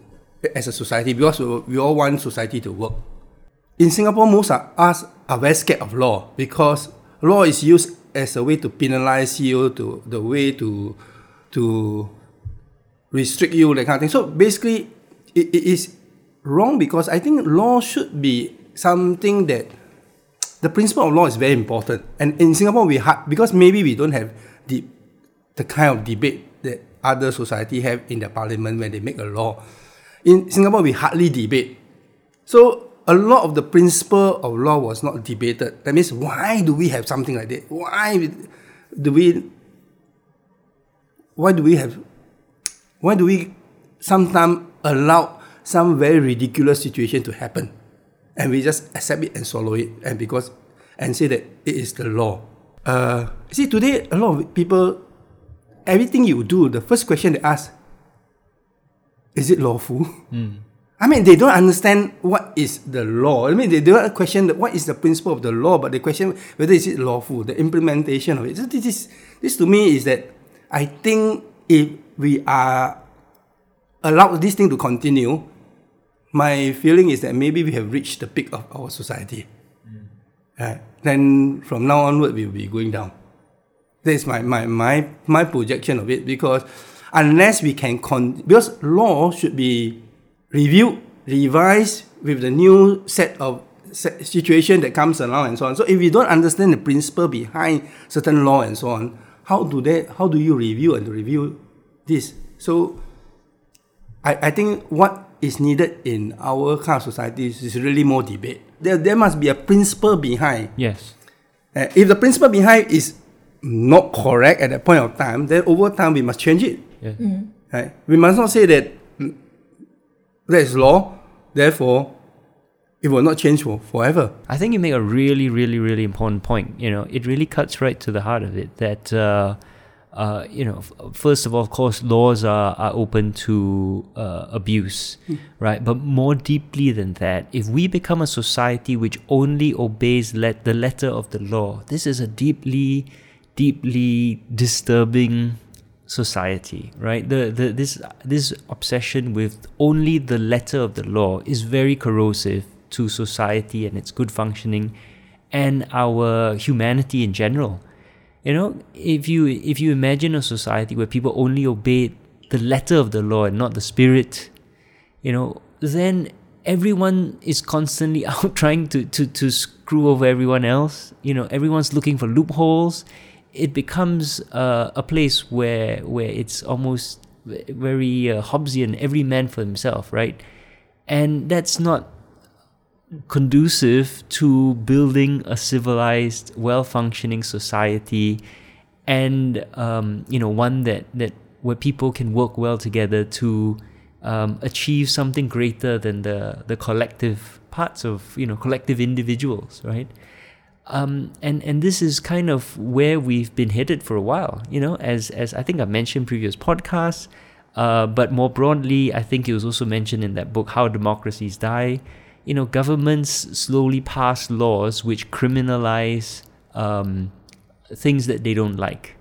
as a society because we all want society to work. In Singapore, most of us are very scared of law because law is used as a way to penalize you, to the way to to restrict you, that kind of thing. So basically, it, it is wrong because I think law should be something that the principle of law is very important. And in Singapore, we have because maybe we don't have the the kind of debate that other society have in the parliament when they make a law. In Singapore, we hardly debate. So a lot of the principle of law was not debated. That means why do we have something like that? Why do we why do we have why do we sometimes allow some very ridiculous situation to happen? And we just accept it and swallow it, and because and say that it is the law. Uh, see, today a lot of people, everything you do, the first question they ask, is it lawful? Mm. I mean, they don't understand what is the law. I mean, they don't question what is the principle of the law, but they question whether is it lawful, the implementation of it. So this is this to me is that I think if we are allowed this thing to continue, my feeling is that maybe we have reached the peak of our society. Mm. Then from now onward, we will be going down. That is my, my, my, my projection of it because unless we can, con- because law should be reviewed, revised with the new set of situation that comes along and so on. So if we don't understand the principle behind certain law and so on, how do they, how do you review and review this? So I, I think what is needed in our kind of societies is really more debate. There, there must be a principle behind. Yes. Uh, if the principle behind is not correct at that point of time, then over time we must change it. Yeah. Mm. Right? We must not say that that is law, therefore it will not change for forever. I think you make a really, really, really important point. You know, it really cuts right to the heart of it that. Uh, uh, you know, first of all, of course, laws are, are open to uh, abuse, mm. right? But more deeply than that, if we become a society which only obeys let the letter of the law, this is a deeply, deeply disturbing society, right? The, the this this obsession with only the letter of the law is very corrosive to society and its good functioning, and our humanity in general you know, if you if you imagine a society where people only obey the letter of the law and not the spirit, you know, then everyone is constantly out trying to, to, to screw over everyone else. You know, everyone's looking for loopholes. It becomes uh, a place where where it's almost very uh, Hobbesian, every man for himself, right? And that's not conducive to building a civilized, well-functioning society, and um, you know one that that where people can work well together to um, achieve something greater than the the collective parts of you know collective individuals, right? Um, and and this is kind of where we've been headed for a while, you know, as as I think I mentioned previous podcasts, uh, but more broadly, I think it was also mentioned in that book, How Democracies Die. You know, governments slowly pass laws which criminalize um, things that they don't like,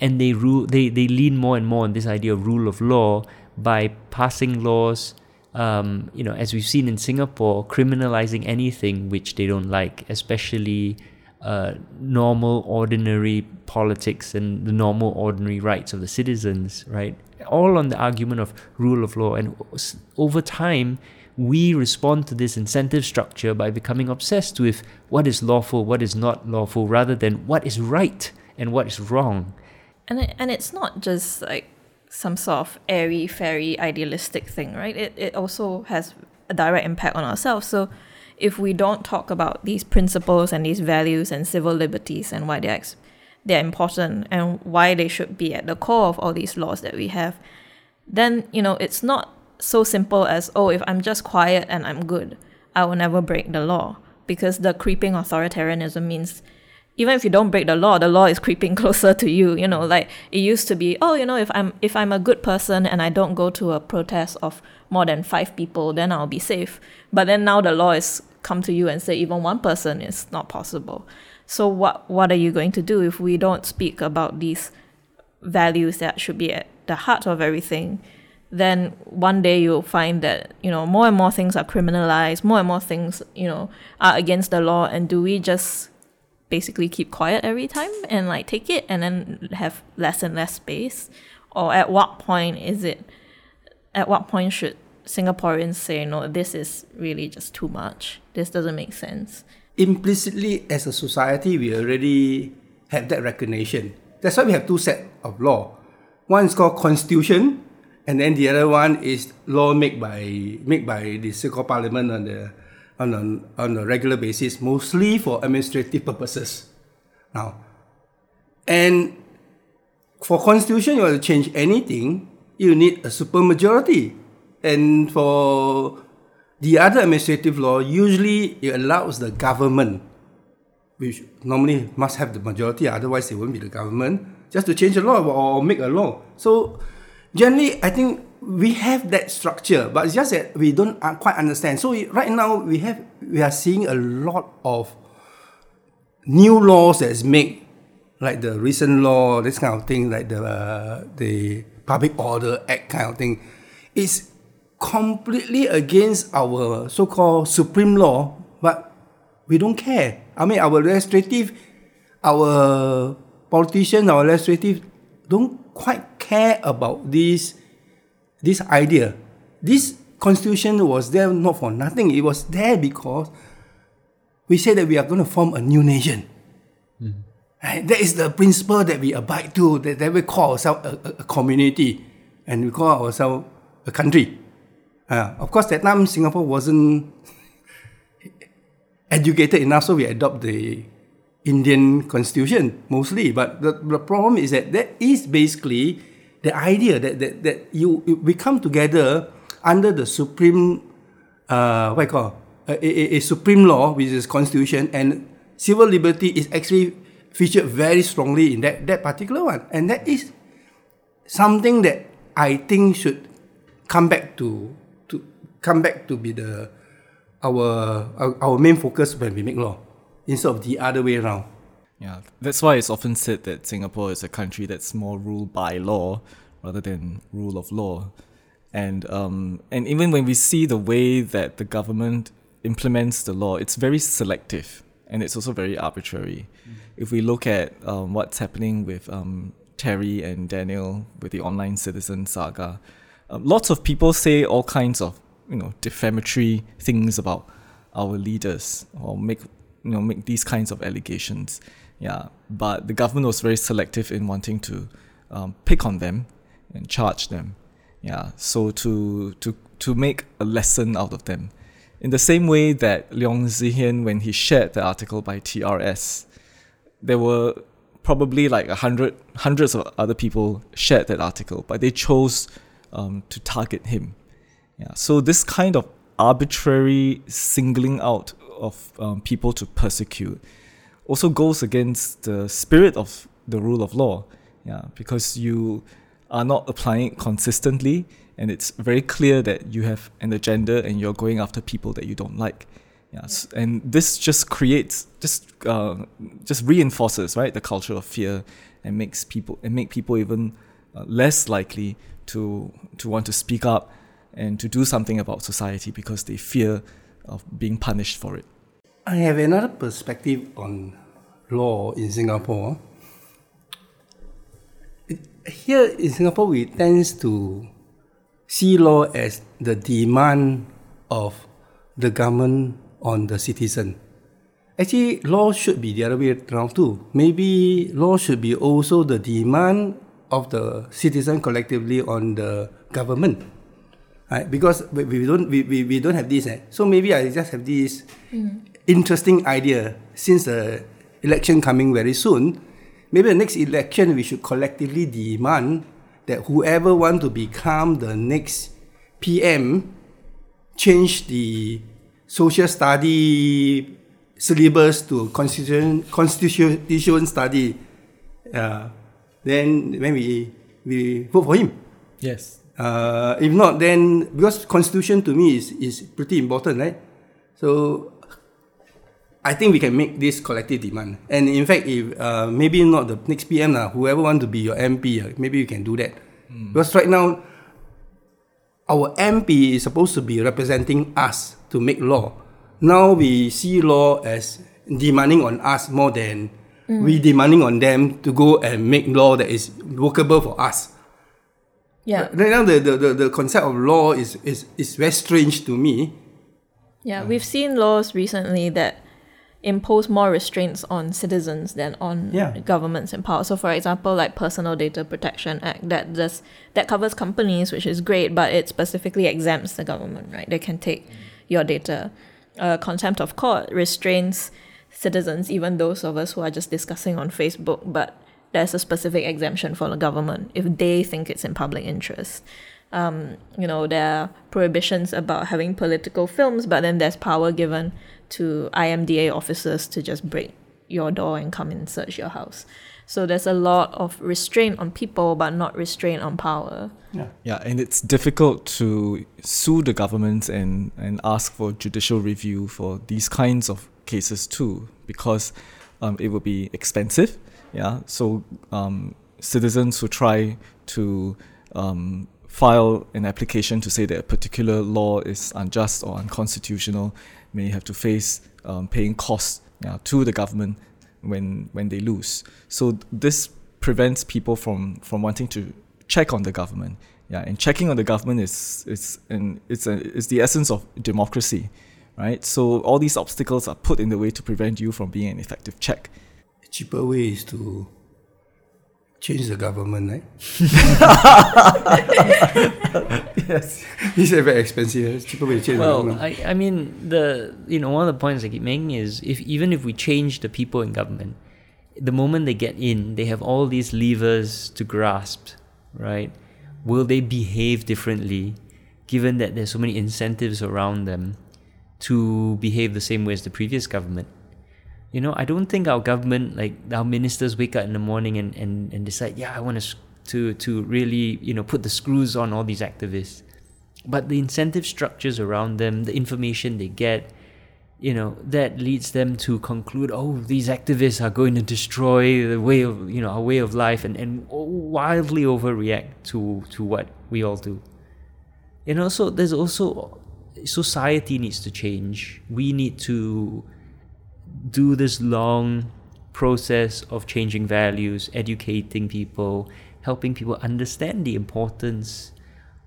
and they rule. They they lean more and more on this idea of rule of law by passing laws. Um, you know, as we've seen in Singapore, criminalizing anything which they don't like, especially uh, normal, ordinary politics and the normal, ordinary rights of the citizens, right? All on the argument of rule of law. And over time, we respond to this incentive structure by becoming obsessed with what is lawful, what is not lawful, rather than what is right and what is wrong. And it, and it's not just like some sort of airy fairy idealistic thing, right? It it also has a direct impact on ourselves. So if we don't talk about these principles and these values and civil liberties and why they're they're important and why they should be at the core of all these laws that we have, then you know it's not so simple as oh if I'm just quiet and I'm good, I will never break the law because the creeping authoritarianism means even if you don't break the law, the law is creeping closer to you. You know, like it used to be, oh, you know, if I'm if I'm a good person and I don't go to a protest of more than five people, then I'll be safe. But then now the law is come to you and say even one person is not possible. So what what are you going to do if we don't speak about these values that should be at the heart of everything? Then one day you'll find that you know more and more things are criminalized, more and more things you know are against the law. And do we just basically keep quiet every time and like take it and then have less and less space? Or at what point is it, at what point should Singaporeans say, no, this is really just too much? This doesn't make sense. Implicitly, as a society, we already have that recognition. That's why we have two sets of law. One is called constitution, and then the other one is law made by made by the Singapore Parliament on the on a, on a regular basis, mostly for administrative purposes. Now, and for constitution, you want to change anything, you need a supermajority. And for the other administrative law, usually it allows the government, which normally must have the majority, otherwise it won't be the government, just to change the law or make a law. So generally, I think we have that structure, but it's just that we don't quite understand. So right now we have we are seeing a lot of new laws that's made, like the recent law, this kind of thing, like the uh, the Public Order Act kind of thing. It's completely against our so-called supreme law, but we don't care. I mean, our legislative, our politicians, our legislative don't quite care about this this idea. This constitution was there not for nothing. It was there because we say that we are going to form a new nation. Mm. Right? That is the principle that we abide to, that, that we call ourselves a, a, a community and we call ourselves a country. Uh, of course, that time Singapore wasn't educated enough, so we adopt the Indian constitution mostly. But the, the problem is that that is basically the idea that, that, that you, we come together under the supreme, uh, what call, a, a, a supreme law, which is constitution, and civil liberty is actually featured very strongly in that, that particular one. And that is something that I think should come back to, to come back to be the, our, our, our main focus when we make law, instead of the other way around. Yeah, that's why it's often said that Singapore is a country that's more ruled by law rather than rule of law. And um, and even when we see the way that the government implements the law, it's very selective and it's also very arbitrary. Mm-hmm. If we look at um, what's happening with um, Terry and Daniel with the online citizen saga, uh, lots of people say all kinds of you know defamatory things about our leaders or make you know make these kinds of allegations. Yeah, but the government was very selective in wanting to um, pick on them and charge them. Yeah, so to to to make a lesson out of them. In the same way that Leong Sze Hian, when he shared the article by TRS, there were probably like a hundred hundreds of other people shared that article, but they chose um, to target him. Yeah, so this kind of arbitrary singling out of um, people to persecute also goes against the spirit of the rule of law. Yeah, because you are not applying it consistently, and it's very clear that you have an agenda and you're going after people that you don't like. Yes, and this just creates, just uh, just reinforces, right, the culture of fear, and makes people and make people even uh, less likely to to want to speak up and to do something about society because they fear of being punished for it. I have another perspective on law in Singapore. Here in Singapore, we tend to see law as the demand of the government on the citizen. Actually, law should be the other way around too. Maybe law should be also the demand of the citizen collectively on the government. Right? Because we, we don't we, we, we don't have this. Eh? So maybe I just have this mm. interesting idea since the election coming very soon. Maybe the next election we should collectively demand that whoever want to become the next PM change the social study syllabus to constitution constitution study. Uh, then when we we vote for him. Yes. Uh, if not, then because constitution to me is is pretty important, right? So I think we can make this collective demand. And in fact, if uh, maybe not the next PM, uh, whoever want to be your MP, uh, maybe you can do that. Mm. Because right now, our MP is supposed to be representing us to make law. Now we see law as demanding on us more than mm. we demanding on them to go and make law that is workable for us. Yeah. Right now, the, the, the, the concept of law is, is, is very strange to me. Yeah, we've seen laws recently that impose more restraints on citizens than on yeah. governments in power. So, for example, like Personal Data Protection Act that just that covers companies, which is great, but it specifically exempts the government. Right? They can take your data. Uh, contempt of court restrains citizens, even those of us who are just discussing on Facebook, but there's a specific exemption for the government if they think it's in public interest. Um, you know, there are prohibitions about having political films, but then there's power given to IMDA officers to just break your door and come and search your house. So there's a lot of restraint on people, but not restraint on power. Yeah, yeah, and it's difficult to sue the government and and ask for judicial review for these kinds of cases too, because um, it will be expensive. Yeah, so um, citizens who try to um, file an application to say that a particular law is unjust or unconstitutional may have to face um, paying costs yeah, to the government when when they lose. So this prevents people from from wanting to check on the government. Yeah, and checking on the government is is and it's a, it's the essence of democracy, right? So all these obstacles are put in the way to prevent you from being an effective check. A cheaper way is to change the government, right? yes, it's very expensive. It's cheaper way to change well, the government. I, I mean, the you know one of the points I keep making is if even if we change the people in government, the moment they get in, they have all these levers to grasp, right? Will they behave differently, given that there's so many incentives around them to behave the same way as the previous government? You know, I don't think our government, like our ministers, wake up in the morning and, and, and decide, yeah, I want to to to really you know put the screws on all these activists. But the incentive structures around them, the information they get, you know, that leads them to conclude, oh, these activists are going to destroy the way of you know our way of life and, and wildly overreact to to what we all do. And also there's also society needs to change. We need to do this long process of changing values, educating people, helping people understand the importance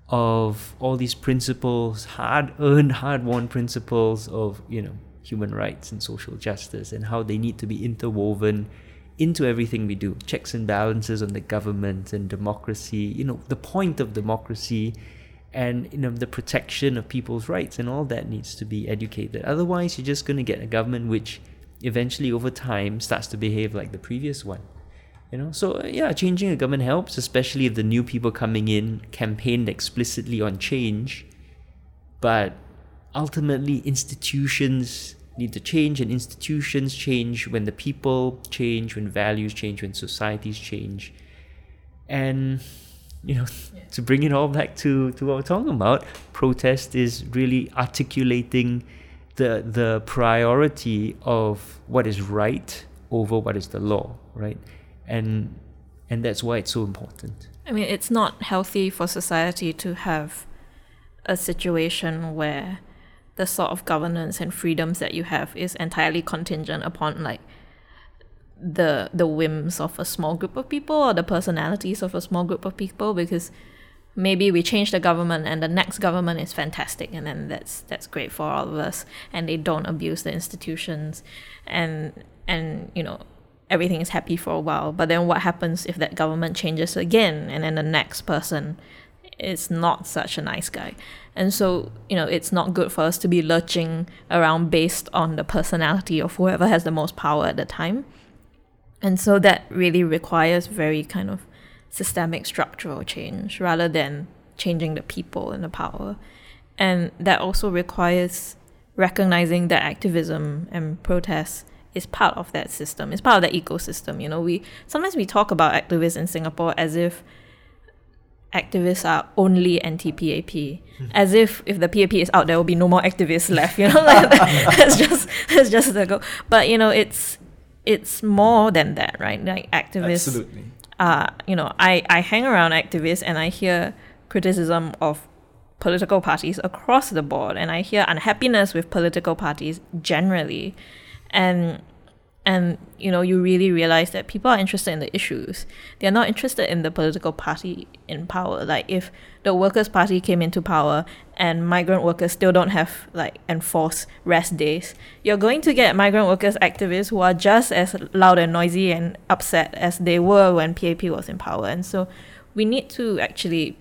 of all these principles, hard earned, hard won principles of, you know, human rights and social justice and how they need to be interwoven into everything we do. Checks and balances on the government and democracy, you know, the point of democracy and you know the protection of people's rights and all that needs to be educated. Otherwise you're just gonna get a government which eventually over time starts to behave like the previous one. You know, so uh, yeah, changing a government helps, especially if the new people coming in campaigned explicitly on change. But ultimately, institutions need to change, and institutions change when the people change, when values change, when societies change. And you know, yeah. to bring it all back to, to what we're talking about, protest is really articulating the the priority of what is right over what is the law, right? and and that's why it's so important. I mean, it's not healthy for society to have a situation where the sort of governance and freedoms that you have is entirely contingent upon like the the whims of a small group of people or the personalities of a small group of people because maybe we change the government and the next government is fantastic and then that's that's great for all of us and they don't abuse the institutions and and you know everything is happy for a while. But then what happens if that government changes again and then the next person is not such a nice guy? And so, you know, it's not good for us to be lurching around based on the personality of whoever has the most power at the time. And so that really requires very kind of systemic structural change rather than changing the people and the power. And that also requires recognizing that activism and protest is part of that system. It's part of that ecosystem. You know, we sometimes we talk about activists in Singapore as if activists are only anti-PAP, mm-hmm. as if if the PAP is out, there will be no more activists left. You know, like that's just that's just the go. But you know, it's it's more than that, right? Like activists. Absolutely. Uh, you know, I I hang around activists and I hear criticism of political parties across the board, and I hear unhappiness with political parties generally. And and you know you really realize that people are interested in the issues. They're not interested in the political party in power. Like if the workers party came into power and migrant workers still don't have like enforced rest days you're going to get migrant workers activists who are just as loud and noisy and upset as they were when pap was in power. And so we need to actually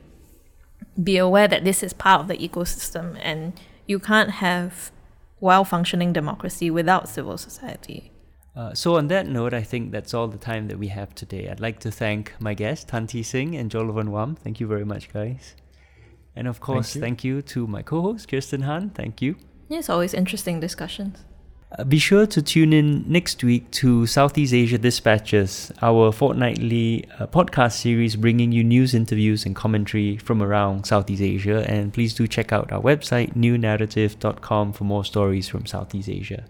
be aware that this is part of the ecosystem and you can't have well functioning democracy without civil society. Uh, so on that note, I think that's all the time that we have today. I'd like to thank my guests, Tan Tee Seng and Jolovan Wham. Thank you very much, guys. And of course, thank you, thank you to my co-host, Kirsten Han. Thank you. Yeah, it's always interesting discussions. Uh, be sure to tune in next week to Southeast Asia Dispatches, our fortnightly uh, podcast series bringing you news, interviews, and commentary from around Southeast Asia. And please do check out our website, newnaratif.com, for more stories from Southeast Asia.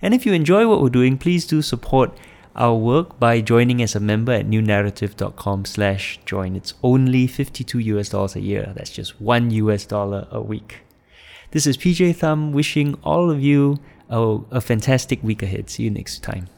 And if you enjoy what we're doing, please do support our work by joining as a member at newnaratif.com slash join. It's only 52 US dollars a year. That's just one US dollar a week. This is PJ Thum wishing all of you a, a fantastic week ahead. See you next time.